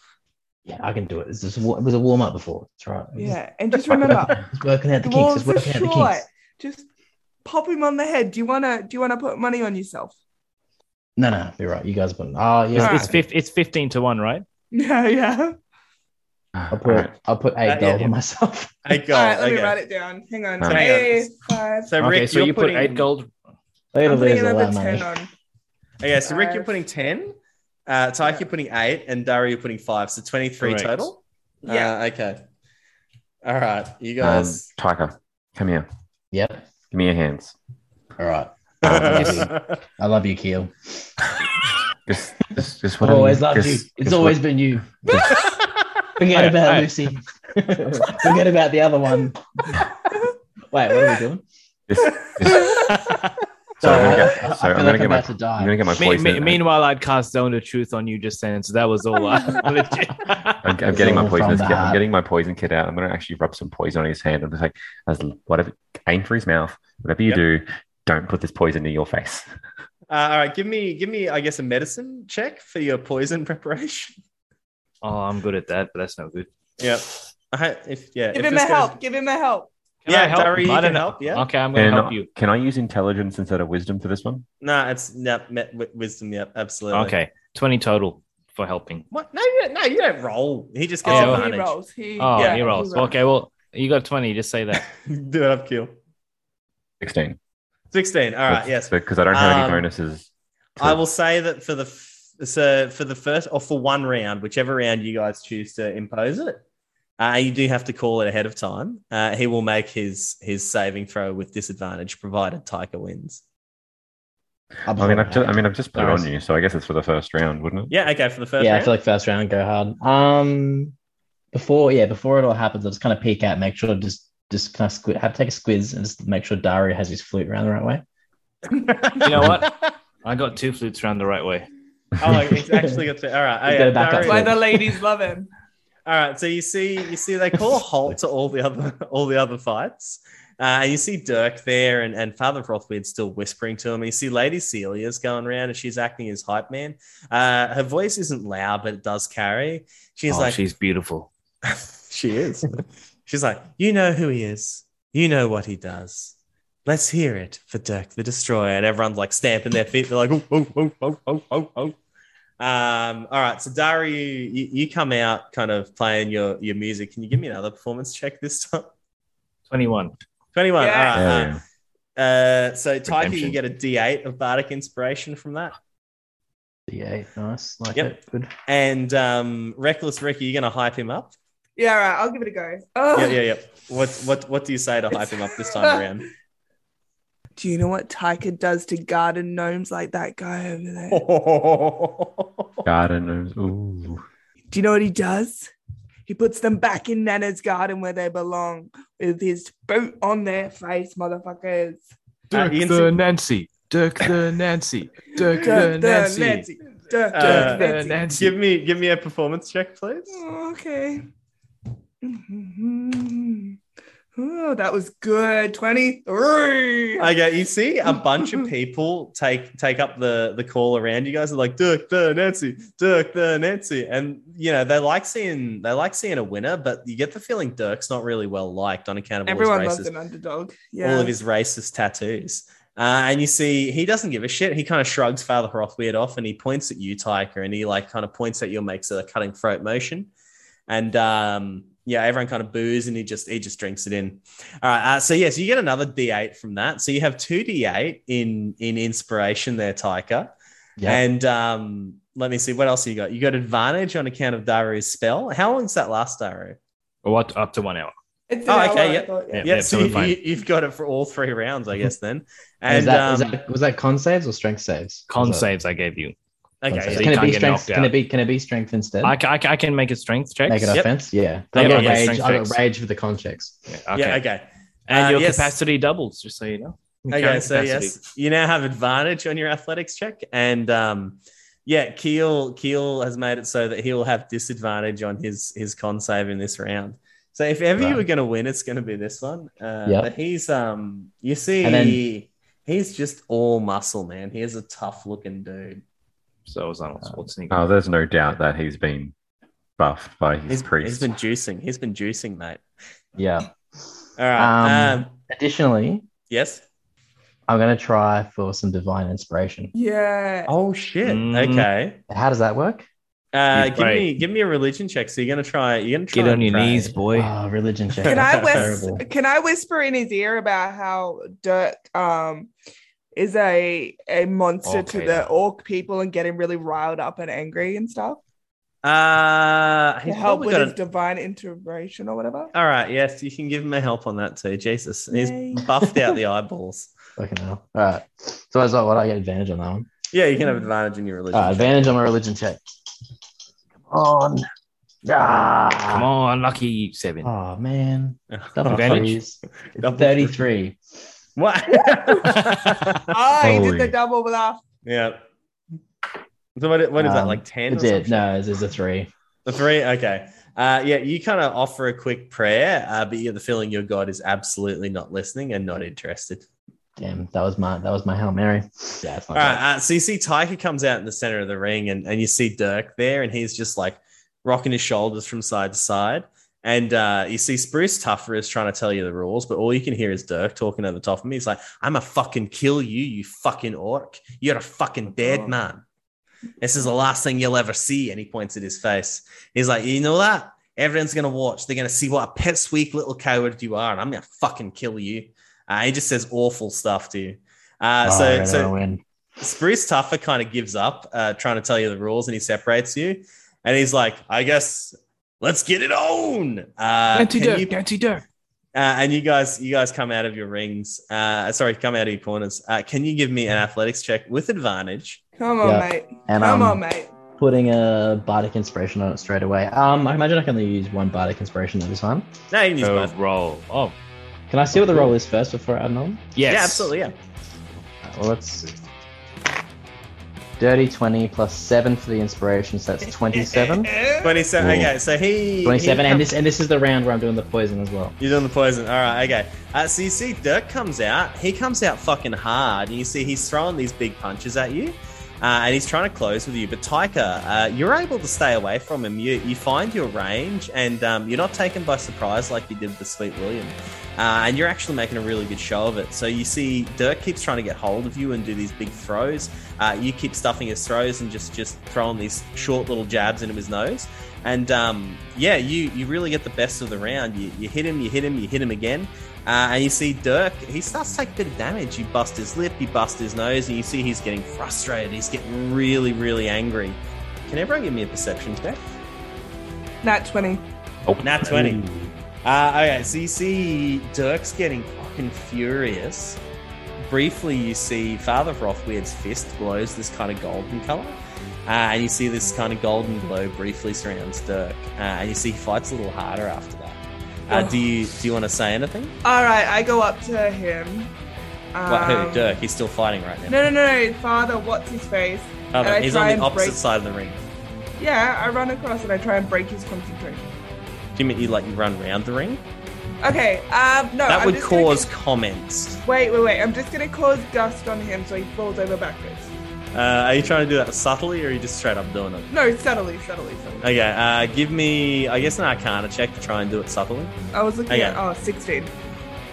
Yeah, I can do it. It's just, wa- it was a warm up before. That's right. Yeah. And just remember, It's working out the the kinks. walls It's are working out the kinks. Just pop him on the head. Do you wanna? Do you wanna put money on yourself? No, no, you're right. You guys put. Oh, yeah. It's, Alright. it's, fif- it's 15 to 1, right? Yeah, yeah. I'll put. Alright. I'll put eight Uh, gold yeah. on myself. Eight gold. All right, let me write it down. Hang on. Um, Hey, five. So okay, Rick, so you're you put putting, 8 gold. Look at I'm putting another that money. ten on. Okay, so Rick, you're putting ten. Uh, Tyke, Yeah. you're putting eight, and Dario, you're putting five. So twenty-three Correct. total. Yeah. Uh, okay. All right, you Um, guys. Tyca, come here. Yep. Give me your hands. All right. I love you, Kheel. Just, just, just I've always loved just- you. It's just always what- been you. Forget Hey, about hey. Lucy. Forget about the other one. Wait, what are we doing? Just, just, so I'm gonna get, I- I so I'm gonna like get I'm my, about to die. I'm gonna get my Me- poison. me- meanwhile, I'd cast Zone of Truth on you just then, so that was all. Uh, legit. I'm, I'm getting my poison from kit. I'm getting my poison kit out. I'm gonna actually rub some poison on his hand. I'm just like, as whatever, aim for his mouth. Whatever you Yep. do, don't put this poison near your face. Uh, all right, give me, give me, I guess, a medicine check for your poison preparation. oh, I'm good at that, but that's no good. Yep. I, if yeah, Give if him this a goes- help. Give him a help. Can Yeah, I help? Dari, you I can know. help, yeah. Okay, I'm going to And help you. can I use intelligence instead of wisdom for this one? No, it's yep, met, wisdom. Yep, absolutely. Okay, 20 total for helping. What? No, you don't, no, you don't roll. He just gets Yeah, oh, well- he rolls. He, Oh, yeah, he rolls. Okay, well, you got 20. Just say that. Do it up, Kheel. 16. Sixteen. All right. Yes. Because I don't have Um, any bonuses. to- I will say that for the f- so for the first or for one round, whichever round you guys choose to impose it, uh, you do have to call it ahead of time. Uh, he will make his his saving throw with disadvantage, provided Tyca wins. I mean, I've just, I mean, I've just put it on you, so I guess it's for the first round, wouldn't it? Yeah. Okay. For the first yeah, I feel like first round go hard. Um, before yeah, before it all happens, I'll just kind of peek out, make sure just just kind of squi- have take a squiz and just make sure Dario has his flute around the right way. You know what? I got two flutes around the right way. oh, he's actually got to. All right. He's oh, got yeah, a backup Dario- Why the ladies love him. All right, so you see, you see, they call a halt to all the other, all the other fights, uh, and you see Dirk there, and, and Father Rothweir's still whispering to him. And you see Lady Celia's going around, and she's acting as hype man. Uh, her voice isn't loud, but it does carry. She's oh, like, she's beautiful. she is. she's like, you know who he is, you know what he does. Let's hear it for Dirk the Destroyer, and everyone's like stamping their feet. They're like, oh, oh, oh, oh, oh, oh, oh. Um, all right, so Dari, you, you come out kind of playing your your music. Can you give me another performance check this time? 21. 21. Yeah. All right. Yeah, uh, uh, so Tyke, you get a D8 of Bardic inspiration from that. Yeah, nice. Like Yep. it. Good. And um, Reckless Ricky, you're gonna hype him up. Yeah, all right. I'll give it a go. Oh, Yeah, yeah, yeah. What what what do you say to hype him up this time around? Do you know what Tyca does to garden gnomes like that guy over there? Garden gnomes. Ooh. Do you know what he does? He puts them back in Nana's garden where they belong with his boot on their face, motherfuckers. Uh, Dirk Ian, the Nancy. Dirk the Nancy. Dirk the Dirk, the Nancy. Nancy. Dirk, Uh, Dirk, the Nancy. Nancy. give me give me a performance check, please. Oh, okay. Oh, that was good. 23. Okay, you see a bunch of people take take up the the call around you guys are like Dirk the Nancy, Dirk the Nancy, and you know they like seeing they like seeing a winner, but you get the feeling Dirk's not really well liked on account of all Everyone his loves racist, an underdog. Yeah. all of his racist tattoos. Uh, and you see, he doesn't give a shit. He kind of shrugs Father Hrothweird off, and he points at you, Tyca, and he like kind of points at you, and makes a cutting throat motion, and um, yeah, everyone kind of boos, and he just he just drinks it in. All right, uh, so yes, you get another D8 from that. So you have two D8 in in inspiration there, Tyca. Yeah. And um, let me see what else you got. You got advantage on account of Daaru's spell. How long does that last, Daaru? Or what? Up to one hour. It's Oh, okay, hour, I yeah. thought, Yeah. Yeah, so so you, you, you've got it for all three rounds, I guess. Then, And and was, that, was, um, that, was that con saves or strength saves? Con Was that- saves I gave you. Con okay, saves. so Can it be strength? Can it be? Can it be strength instead? I, I, I can make a strength check. Make it Yep. offense. Yeah. Yeah, I got yeah, rage. strength I got checks. rage for the con checks. Okay. yeah, okay. And Uh, your yes. capacity doubles, just so you know. Okay, Carrying so capacity. yes, you now have advantage on your athletics check, and um, yeah, Kheel Kheel has made it so that he will have disadvantage on his his con save in this round. So if ever you were going to win, it's going to be this one. Uh, Yep. But he's um, you see, then- he's just all muscle, man. He is a tough looking dude. So is Arnold Schwarzenegger. Oh, there's no doubt that he's been buffed by his He's, priest. he's been juicing. He's been juicing, mate. Yeah. All right. Um, Um, Additionally, yes. I'm going to try for some divine inspiration. Yeah. Oh shit. Mm. Okay. How does that work? Uh, give me give me a religion check. So you're gonna try. You're gonna try Get on your pray. knees, boy. Oh, religion check. Can I whisper? Can I whisper in his ear about how Dirk um is a a monster to Okay, the orc people and getting really riled up and angry and stuff Uh, to help with his an- divine integration or whatever. All right. Yes, you can give him a help on that too. Jesus, he's buffed out the eyeballs. Fucking hell. All right. So that's what I get advantage on that one. Yeah, you can have advantage in your religion. All right, advantage on my religion check. Come on. Ah. Come on, lucky seven. Oh man. check. Double Advantage? threes. Double 33. What? Oh, he did the double bluff. yeah. So what, what is that? Um, Like ten? It's or it. something? No, it's, it's a three. A three? Okay. Uh, yeah, you kind of offer a quick prayer, uh, but you get the feeling your God is absolutely not listening and not interested. Damn, that was my that was my Hail Mary. Yeah, it's not All Uh, so you see Tyca comes out in the center of the ring and, and you see Dirk there and he's just like rocking his shoulders from side to side. And uh, you see Spruce Tougher is trying to tell you the rules, but all you can hear is Dirk talking over the top of me. He's like, I'm a fucking kill you, you fucking orc. You're a fucking dead Oh. man. This is the last thing you'll ever see. And he points at his face. He's like, You know that? Everyone's going to watch. They're going to see what a pet, weak little coward you are. And I'm going to fucking kill you. Uh, he just says awful stuff to you. Uh, Oh, so, so. Spruce Tougher kind of gives up uh, trying to tell you the rules and he separates you. And he's like, I guess let's get it on. Uh, Anti can Dirk, you- anti Dirk. uh, and you guys, you guys come out of your rings. Uh, sorry, come out of your corners. Uh, can you give me an athletics check with advantage? Come on, Yeah. mate. And Come um, on, mate. putting a bardic inspiration on it straight away. Um, I imagine I can only use one bardic inspiration at a time. No, you can use Oh, both. roll. Oh, Can I see what the roll is first before I add on? yes. Yeah, absolutely. Yeah. Well, let's see. Dirty 20 plus 7 for the inspiration, so that's 27. 27. Ooh. Okay, so he. 27, he and this and this is the round where I'm doing the poison as well. You're doing the poison. All right, okay. Uh, so you see Dirk comes out. He comes out fucking hard. And you see he's throwing these big punches at you. Uh, and he's trying to close with you. But Tyca, uh, you're able to stay away from him. You, you find your range and um, you're not taken by surprise like you did with the Sweet William. Uh, and you're actually making a really good show of it. So you see Dirk keeps trying to get hold of you and do these big throws. Uh, you keep stuffing his throws and just, just throwing these short little jabs into his nose. And um, yeah, you, you really get the best of the round. You, you hit him, you hit him, you hit him again. Uh, and you see Dirk, he starts to take a bit of damage. You bust his lip, you bust his nose, and you see he's getting frustrated. He's getting really, really angry. Can everyone give me a perception check? Nat 20. Oh, Nat 20. Uh, okay, so you see Dirk's getting fucking furious. Briefly, you see Father Rothweird's fist glows this kind of golden color. Uh, and you see this kind of golden glow briefly surrounds Dirk. Uh, and you see he fights a little harder after that. Uh, do you do you want to say anything? All right, I go up to him. Um, what, who? Dirk? He's still fighting right now. No, no, no, no. Father, what's his face? Oh, I he's on the opposite break- side of the ring. Yeah, I run across and I try and break his concentration. Do you mean you like you run around the ring? Okay, um, no. that I'm would cause get- comments. Wait, wait, wait. I'm just gonna cause dust on him so he falls over backwards. Uh, are you trying to do that subtly, or are you just straight up doing it? No, subtly, subtly, subtly. Okay, uh, give me, I guess, an Arcana check to try and do it subtly. I was looking Okay. at, oh, 16.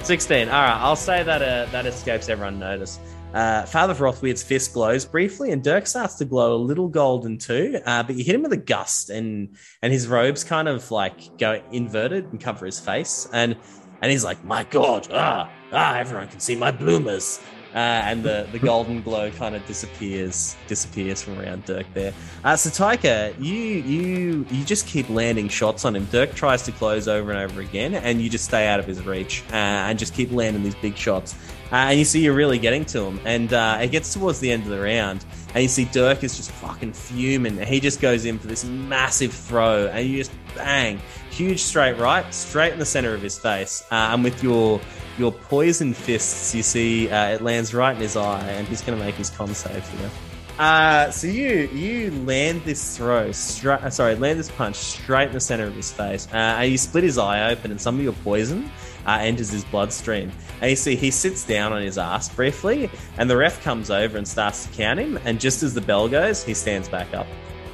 16. All right, I'll say that uh, that escapes everyone notice. Uh, Father Rothweird's fist glows briefly, and Dirk starts to glow a little golden too. Uh, but you hit him with a gust, and and his robes kind of like go inverted and cover his face, and and he's like, "My God, ah, ah, everyone can see my bloomers." Uh, and the, the golden glow kind of disappears disappears from around Dirk there. Uh, so Tyca, you you you just keep landing shots on him. Dirk tries to close over and over again, and you just stay out of his reach uh, and just keep landing these big shots. Uh, and you see you're really getting to him, and uh, it gets towards the end of the round, and you see Dirk is just fucking fuming. He just goes in for this massive throw, and you just bang, huge straight right, straight in the center of his face. Uh, and with your your poison fists. You see, uh, it lands right in his eye, and he's going to make his con save here. Uh, so you you land this throw straight. Uh, sorry, land this punch straight in the center of his face, uh, and you split his eye open, and some of your poison uh, enters his bloodstream. And you see he sits down on his ass briefly, and the ref comes over and starts to count him. And just as the bell goes, he stands back up,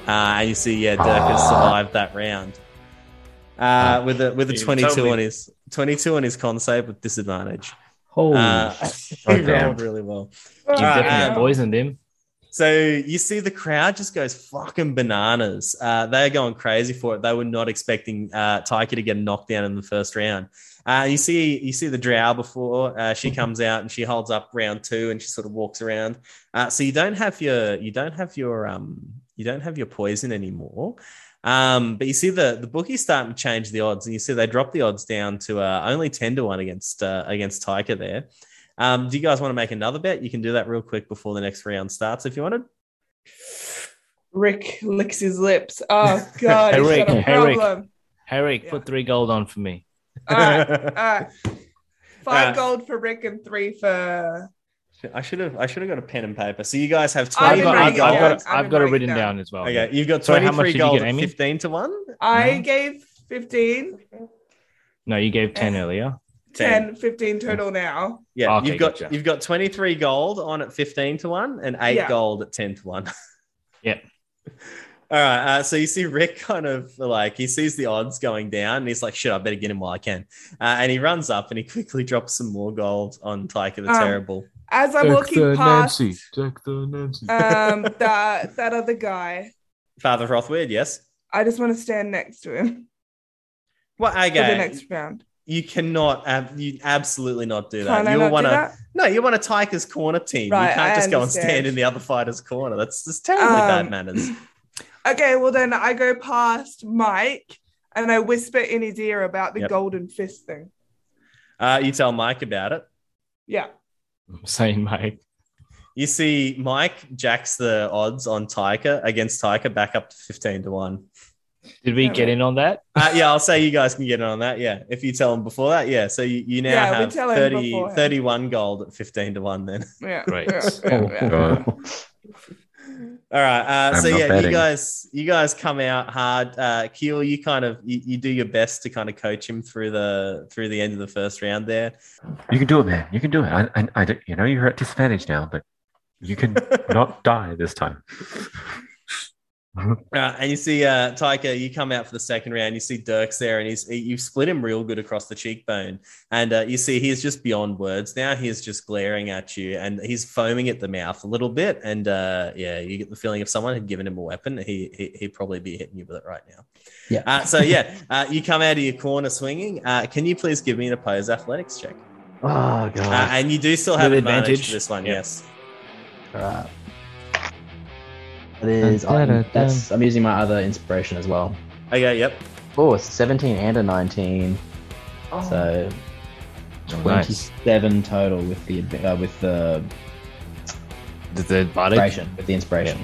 uh, and you see yeah, Dirk has survived that round uh, with a with a You twenty two totally- on his twenty two on his con save with disadvantage. Holy Uh, he damn. rolled really well. You Alright, definitely um, poisoned him. So you see the crowd just goes fucking bananas. Uh, they're going crazy for it. They were not expecting uh, Tyca to get knocked down in the first round. Uh, you see, you see the Drow before uh, she comes out and she holds up round two and she sort of walks around. Uh, so you don't have your, you don't have your, um, you don't have your poison anymore. Um, but you see the the bookies starting to change the odds, and you see they drop the odds down to uh, only ten to one against uh, against Tyca there. Um, do you guys want to make another bet? You can do that real quick before the next round starts if you wanted. Rick licks his lips. Oh God, Hey, he's Rick. got a Hey, Rick. problem. Hey Rick, Yeah. put three gold on for me. All right, all right. Five Uh, gold for Rick and three for. I should have I should have got a pen and paper. So you guys have I've I've got, 23 I've, writing I've got, I've I've got it written down down. as well. Okay, you've got Sorry, how much 23 did you gold get, at 15 to 1. I No? gave 15, No, you gave 10 earlier. 10, 15 total now. Yeah, Okay, you've got gotcha. you've got 23 gold on at 15 to 1 and 8 Yeah. gold at 10 to 1. Yeah. All right, uh, so you see Rick kind of like he sees the odds going down and he's like, "Shit, I better get him while I can." Uh, and he runs up and he quickly drops some more gold on Tyca the Um, Terrible. As I'm walking past Jack the Nancy. um, that, that other guy, Father Rothweird, yes. I just want to stand next to him Well, for the next round. you cannot, ab- you absolutely not do that. Can I you not want do to that? No, you want a Tyca's corner team. Right, you can't I just go and stand in the other fighter's corner. That's just terribly bad Um, manners. Okay, well then I go past Mike and I whisper in his ear about the Yep. golden fist thing. Uh, you tell Mike about it. Yeah. Same, Mike. You see, Mike jacks the odds on Tyca against Tyca back up to 15 to 1. Did we Yeah, get right. in on that? Uh, yeah, I'll say you guys can get in on that. Yeah. If you tell them before that. Yeah. So you, you now Yeah, have 30, 31 gold at 15 to 1 then. Yeah. Great. Yeah, yeah, yeah. God. All right. Uh, so yeah, you guys, you guys come out hard. Uh, Kheel, you kind of you, you do your best to kind of coach him through the through the end of the first round there. You can do it, man. You can do it. I, I, I you know you're at disadvantage now, but you can not die this time. Uh, and you see uh, Tyca, you come out for the second round. You see Dirks there, and he's he, you split him real good across the cheekbone. And uh, you see he's just beyond words now. He's just glaring at you, and he's foaming at the mouth a little bit. And uh, yeah, you get the feeling if someone had given him a weapon, he, he he'd probably be hitting you with it right now. Yeah. Uh, so yeah, uh, you come out of your corner swinging. Uh, can you please give me an opposed athletics check? Oh Uh, god. and you do still have advantage, advantage? for this one. Yeah. Yes. All right. That is. Dun, dun, I'm, that's. I'm using my other inspiration as well. Okay. Yep. Oh, it's 17 and a 19. Oh. So Oh, nice. 27 total with the uh, with the The, the inspiration. With the inspiration.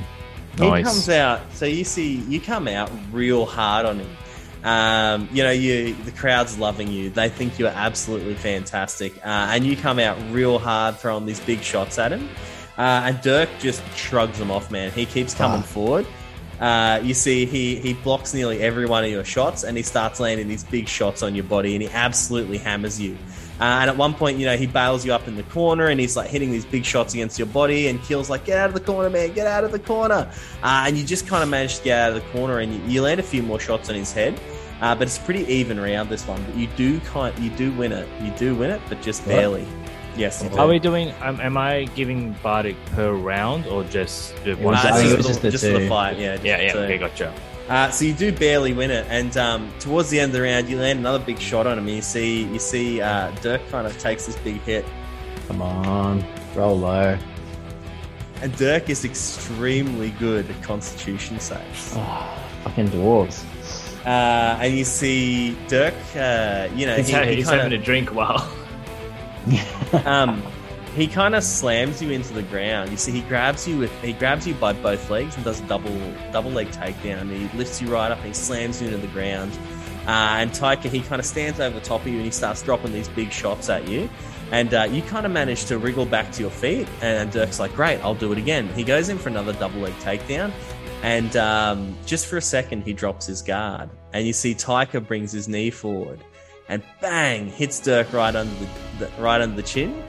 He Nice. comes out. So you see, you come out real hard on him. Um, you know, you the crowd's loving you. They think you're absolutely fantastic, uh, and you come out real hard, throwing these big shots at him. Uh, and Dirk just shrugs them off, man. He keeps coming Ah. forward. Uh, you see, he he blocks nearly every one of your shots, and he starts landing these big shots on your body, and he absolutely hammers you. Uh, and at one point, you know, he bails you up in the corner, and he's like hitting these big shots against your body, and Kheel's like, "Get out of the corner, man! Get out of the corner!" Uh, and you just kind of manage to get out of the corner, and you, you land a few more shots on his head. Uh, but it's pretty even round this one. But you do kind, you do win it. You do win it, but just What? Barely. Yes, you do. Are we doing? Um, am I giving bardic per round or just the one? I it's think just, the- just the just for the two. fight, yeah. yeah, yeah. two. Okay, gotcha. Uh, so you do barely win it, and um, towards the end of the round, you land another big shot on him. You see, you see, uh, Dirk kind of takes this big hit, Come on. Roll low. and Dirk is extremely good at Constitution saves. Oh, fucking dwarves. Uh, and you see Dirk, uh, you know, He's, he, ha- he he's kinda- having a drink while. um, he kind of slams you into the ground. You see, he grabs you with he grabs you by both legs and does a double double leg takedown. He lifts you right up and he slams you into the ground. Uh, and Tyca, he kind of stands over the top of you and he starts dropping these big shots at you. And uh, you kind of manage to wriggle back to your feet. And Dirk's like, great, I'll do it again. He goes in for another double leg takedown. And um, just for a second, he drops his guard. And you see Tyca brings his knee forward and bang, hits Dirk right under the, the right under the chin.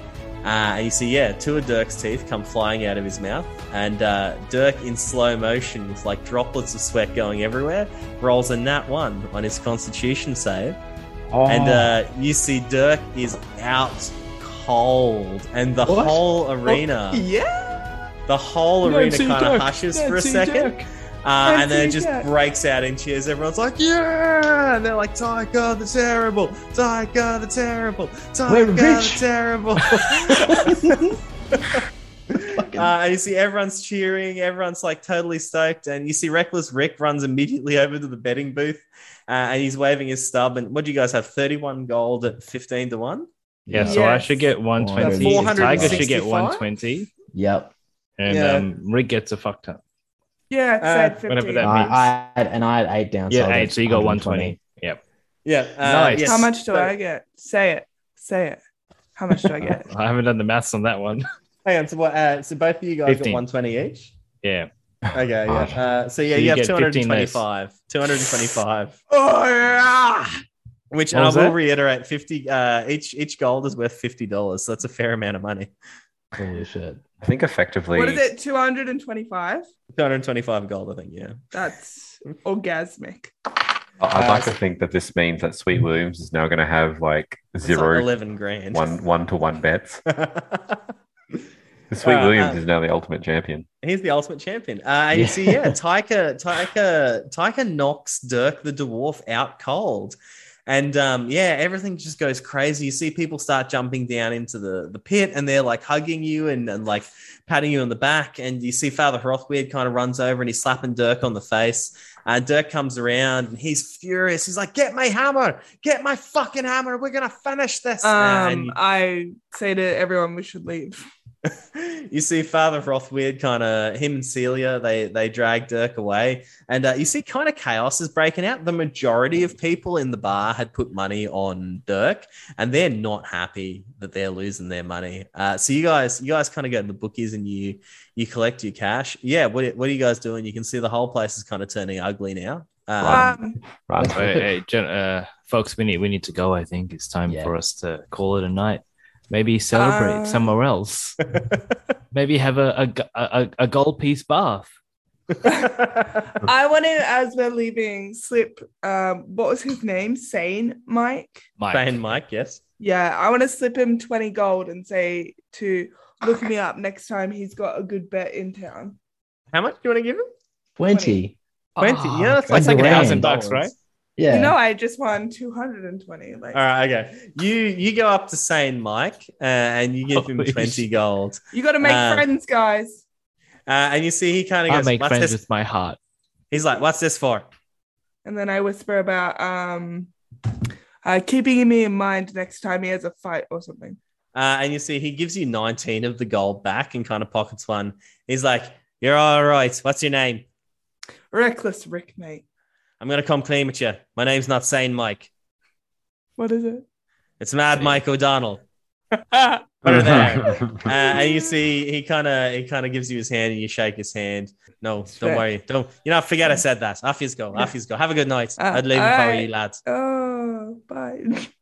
Uh, and you see, yeah, two of Dirk's teeth come flying out of his mouth, and uh, Dirk, in slow motion, with like droplets of sweat going everywhere, rolls a nat one on his Constitution save, Oh. and uh, you see Dirk is out cold, and the What? whole arena, Yeah. the whole arena kind of hushes for a second. Dirk. Uh, and then it just Dirk. breaks out in cheers. Everyone's like, "Yeah!" And they're like, "Tyca the terrible, Tyca the terrible, We're the terrible." uh, and you see everyone's cheering, everyone's like totally stoked, and you see Reckless Rick runs immediately over to the betting booth, uh, and he's waving his stub. And what do you guys have? Thirty-one gold at fifteen to one. Yeah, so I should get 120. 465? Tyca should get 120. Yep. And Yeah. um, Rick gets a fuck ton. Yeah. Uh, said 15. whatever that I, means. I had, and I had eight down. Yeah, I eight. So you got 120. 120. Yep. Yeah. Uh, Nice. yes. How much do So- I get? Say it. Say it. How much do I get? I haven't done the maths on that one. Hang on. So what? Uh, so both of you guys 15. got one twenty each. yeah. Okay, yeah. Uh, so yeah, So you, you have get 225. 225. oh yeah. Which and I will that? reiterate, 50 uh each each gold is worth fifty dollars. So that's a fair amount of money. Holy shit. I think effectively. What is it? 225? 225 gold, I think, yeah. That's orgasmic. I'd Uh, like to think that this means that Sweet Williams is now going to have like It's like 11 grand. one one to one bets. Sweet Uh, Williams uh, is now the ultimate champion. He's the ultimate champion. Uh, and you Yeah. see, yeah, Tyca, Tyca, Tyca knocks Dirk the dwarf out cold. And um, yeah, everything just goes crazy. You see people start jumping down into the, the pit and they're like hugging you and, and like patting you on the back. And you see Father Hrothweird kind of runs over and he's slapping Dirk on the face. Uh, Dirk comes around and he's furious. He's like, Get my hammer, get my fucking hammer. We're going to finish this. Um, and I say to everyone we should leave. you see Father Rothweird kind of him and Celia they they drag Dirk away, and uh, you see kind of chaos is breaking out. The majority of people in the bar had put money on Dirk, and they're not happy that they're losing their money. Uh, so you guys you guys kind of go to the bookies and you you collect your cash. Yeah, what what are you guys doing? You can see the whole place is kind of turning ugly now. Um, Um, Right. Hey, hey, uh, folks, we need we need to go. I think it's time Yeah. for us to call it a night. Maybe celebrate Uh, somewhere else. Maybe have a a a gold piece bath. I want to, as we're leaving, slip. Um, what was his name? Sane Mike. Mike. Bane Mike, yes. Yeah, I want to slip him twenty gold and say to look me up next time he's got a good bet in town. How much do you want to give him? 20. Twenty. Oh, yeah, that's that's like like a $1,000, thousand bucks, right? Yeah. You know, I just won two hundred and twenty. Like, All right, okay. You you go up to Sane Mike uh, and you give him twenty shit. gold, you got to make Uh, friends, guys. uh, and you see he kind of I make "What's friends this?" with my heart. He's like, "What's this for?" And then I whisper about um, uh, keeping me in mind next time he has a fight or something. Uh, and you see he gives you nineteen of the gold back and kind of pockets one. He's like, "You're all right. What's your name? Reckless Rick, mate. I'm gonna come clean with you. My name's not Sane Mike. What is it? It's Mad Mike O'Donnell." There. Uh, and you see he kind of he kind of gives you his hand and you shake his hand. No, don't Fair. worry. Don't you know? Forget I said that. Off you go. Off you go. Have a good night. Uh, I'd leave if I were alright. you lads. Oh, bye.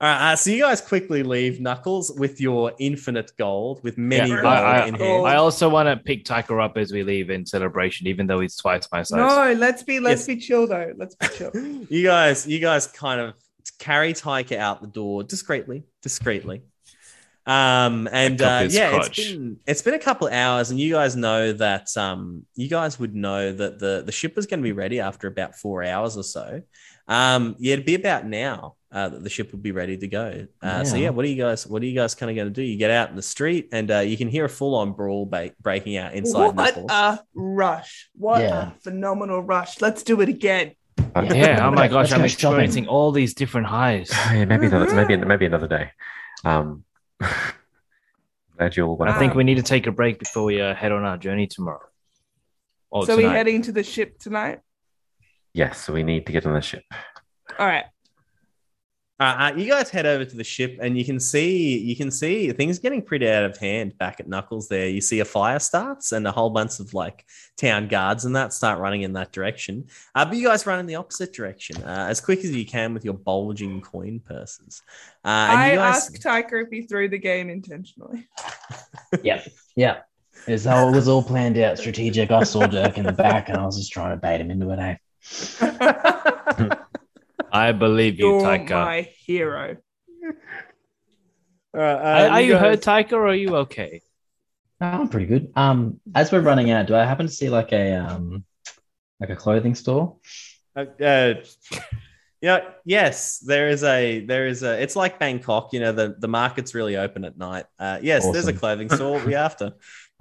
All right, uh, so you guys quickly leave Knuckles with your infinite gold, with many Yeah, gold I- I- in hand. I also want to pick Tyca up as we leave in celebration, even though he's twice my size. no, let's be let's Yes. be chill though. Let's be chill. you guys, you guys, kind of carry Tyca out the door discreetly, discreetly. Um, and Pick uh, his yeah, crotch. it's been it's been a couple of hours, and you guys know that um, you guys would know that the the ship was going to be ready after about four hours or so. Um, yeah, it'd be about now uh, that the ship would be ready to go. Uh, So Yeah. yeah, what are you guys? What are you guys kind of going to do? You get out in the street, and uh, you can hear a full on brawl ba- breaking out inside. what a rush! What Yeah. a phenomenal rush! Let's do it again. Yeah. Oh my gosh, I'm go experiencing all these different highs. yeah, maybe another, maybe maybe another day. Um, glad you all went. I think we need to take a break before we uh, head on our journey tomorrow. Oh, so we're tonight. heading to the ship tonight. Yes, so we need to get on the ship. All right. Uh, uh, you guys head over to the ship, and you can see you can see things getting pretty out of hand back at Knuckles. There, you see a fire starts, and a whole bunch of like town guards and that start running in that direction. Uh, but you guys run in the opposite direction uh, as quick as you can with your bulging coin purses. Uh, and I you guys, asked Tyca if he threw the game intentionally. Yep. Yeah. It's all, it was all planned out, strategic. I saw Dirk in the back, and I was just trying to bait him into it. Eh? I believe you, You're Tyca. my hero. All right, uh, Are, are you guys- hurt, Tyca, or are you okay? Oh, I'm pretty good. Um, as we're running out, do I happen to see like a um, like a clothing store? Uh, uh, you know, yes, there is a there is a. It's like Bangkok. You know, the the market's really open at night. Uh, yes, there's a clothing store. What we after?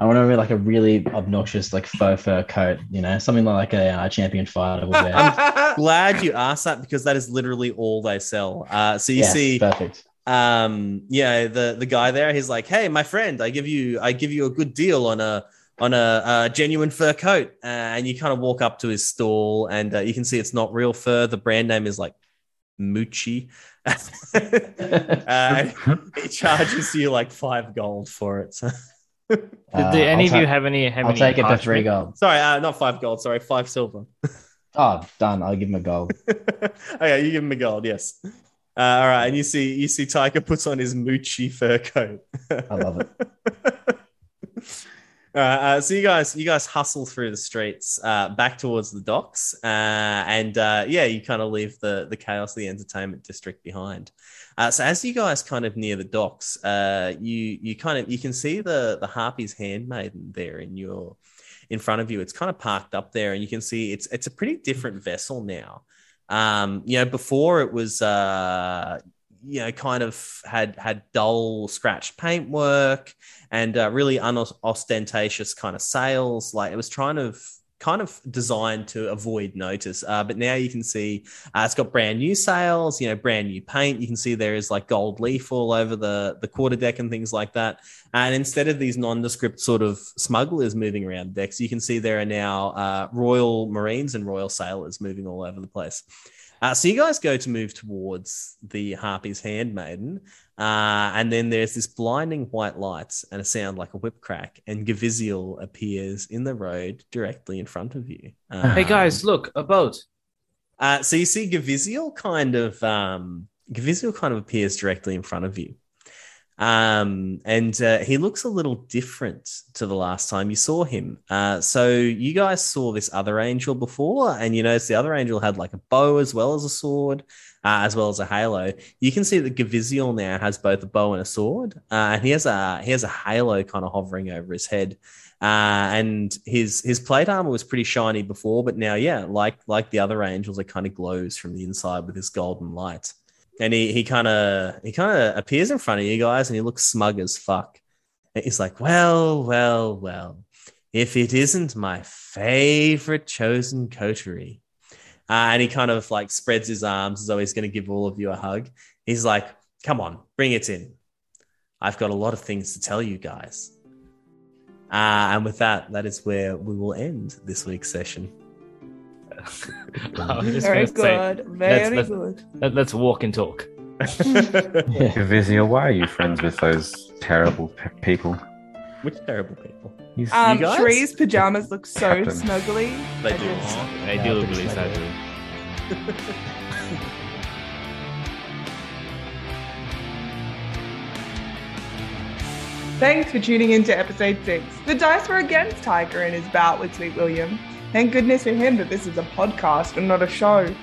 I want to wear like a really obnoxious like faux fur coat. You know, something like a uh, champion fighter would wear. Glad you asked that because that is literally all they sell. Uh, so you Yes, see, perfect. um, yeah, the the guy there, he's like, "Hey, my friend, I give you I give you a good deal on a on a, a genuine fur coat." Uh, and you kind of walk up to his stall, and uh, you can see it's not real fur. The brand name is like Moochie. uh, he charges you like five gold for it. So. Did Uh, do any I'll of ta- you have any? Have I'll any take it for parchment? three gold. Sorry, uh, not five gold. Sorry, five silver. Oh, done. I'll give him a gold. okay, you give him a gold. Yes. Uh, all right, and you see you see Tyca puts on his Moochie fur coat. I love it. All right, uh, so you guys, you guys hustle through the streets uh, back towards the docks, uh, and uh, yeah, you kind of leave the the chaos, of the entertainment district behind. Uh, so as you guys kind of near the docks, uh, you you kind of you can see the the Harpy's handmaiden there in your in front of you. It's kind of parked up there, and you can see it's it's a pretty different vessel now. Um, you know, before it was uh, you know kind of had had dull scratched paintwork and uh, really unostentatious kind of sails. Like it was trying to kind of designed to avoid notice. Uh, but now you can see uh, it's got brand new sails, you know, brand new paint. You can see there is like gold leaf all over the the quarter deck and things like that. And instead of these nondescript sort of smugglers moving around decks, you can see there are now uh, Royal Marines and Royal Sailors moving all over the place. Uh, so you guys go to move towards the Harpy's Handmaiden, uh, and then there's this blinding white lights and a sound like a whip crack, and Gaviziel appears in the road directly in front of you. Hey Um, guys, look, a boat. uh, so you see Gaviziel kind of um, Gaviziel kind of appears directly in front of you. Um, and uh, he looks a little different to the last time you saw him. Uh, so you guys saw this other angel before, and you notice the other angel had like a bow as well as a sword, uh, as well as a halo. You can see that Gaviziel now has both a bow and a sword, uh, and he has a he has a halo kind of hovering over his head. Uh, and his his plate armor was pretty shiny before, but now, yeah, like like the other angels, it kind of glows from the inside with this golden light. And he he kind of he kind of appears in front of you guys, and he looks smug as fuck. And he's like, "Well, well, well, if it isn't my favorite chosen coterie," uh, and he kind of like spreads his arms as though he's going to give all of you a hug. He's like, "Come on, bring it in. I've got a lot of things to tell you guys." Uh, and with that, that is where we will end this week's session. I was just Very gonna say, good. Very let's- good. let, us walk and talk. Yeah. Vizia, why are you friends with those terrible pe- people? Which terrible people. He's, Um, guys? Tree's pajamas look so Captain. snuggly. They I do. just- They Yeah, do look really sad. snuggly. Thanks for tuning in to episode six. The dice were against Tyca in his bout with Sweet William. Thank goodness for him that this is a podcast and not a show,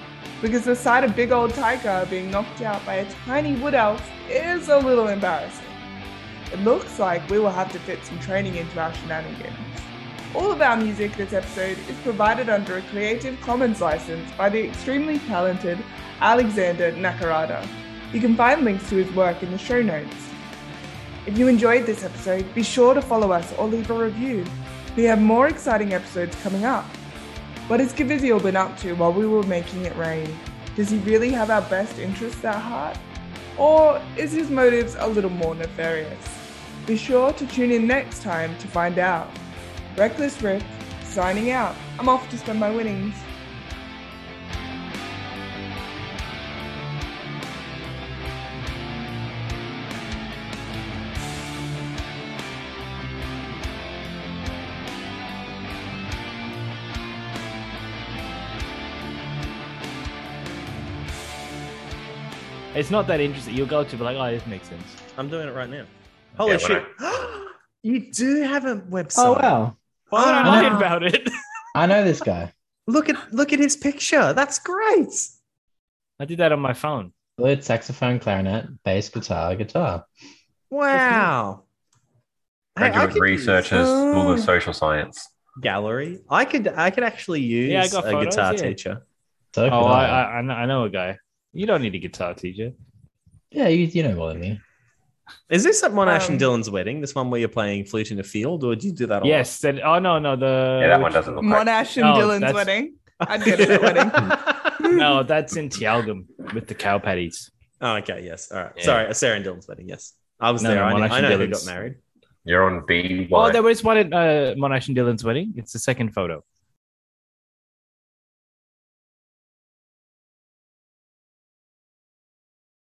because the sight of big old Tyca being knocked out by a tiny wood elf is a little embarrassing. It looks like we will have to fit some training into our shenanigans. All of our music this episode is provided under a Creative Commons license by the extremely talented Alexander Nakarada. You can find links to his work in the show notes. If you enjoyed this episode, be sure to follow us or leave a review. We have more exciting episodes coming up. What has Gaviziel been up to while we were making it rain? Does he really have our best interests at heart? Or is his motives a little more nefarious? Be sure to tune in next time to find out. Reckless Rick, signing out. I'm off to spend my winnings. It's not that interesting. You'll go to be like, oh, this makes sense. I'm doing it right now. Holy when shit! you do have a website. Oh wow, Why would I lie about it? I know this guy. Look at look at his picture. That's great. I did that on my phone. Flute, saxophone, clarinet, bass, guitar, guitar. Wow. Hey, I Graduate could researchers, School Oh. of Social Science. gallery. I could I could actually use Yeah, I got a photos, guitar yeah. teacher. So Oh, I, I. I, I know- I know a guy. You don't need a guitar teacher. Yeah, you, you know more than me. Is this at Monash Um, and Dylan's wedding? This one where you're playing flute in a field, or do you do that? a lot? Yes. That, oh no, no. The Yeah, that one doesn't look like. Monash and Oh, Dylan's that's- wedding. I'd go to that wedding. No, that's in Tyalgum with the cow patties. Oh, okay. Yes. All right. Yeah. Sorry, Sarah and Dylan's wedding. Yes, I was No, there. no, I, know- Monash I and know who got married. You're on B. Oh, there was one at uh, Monash and Dylan's wedding. It's the second photo.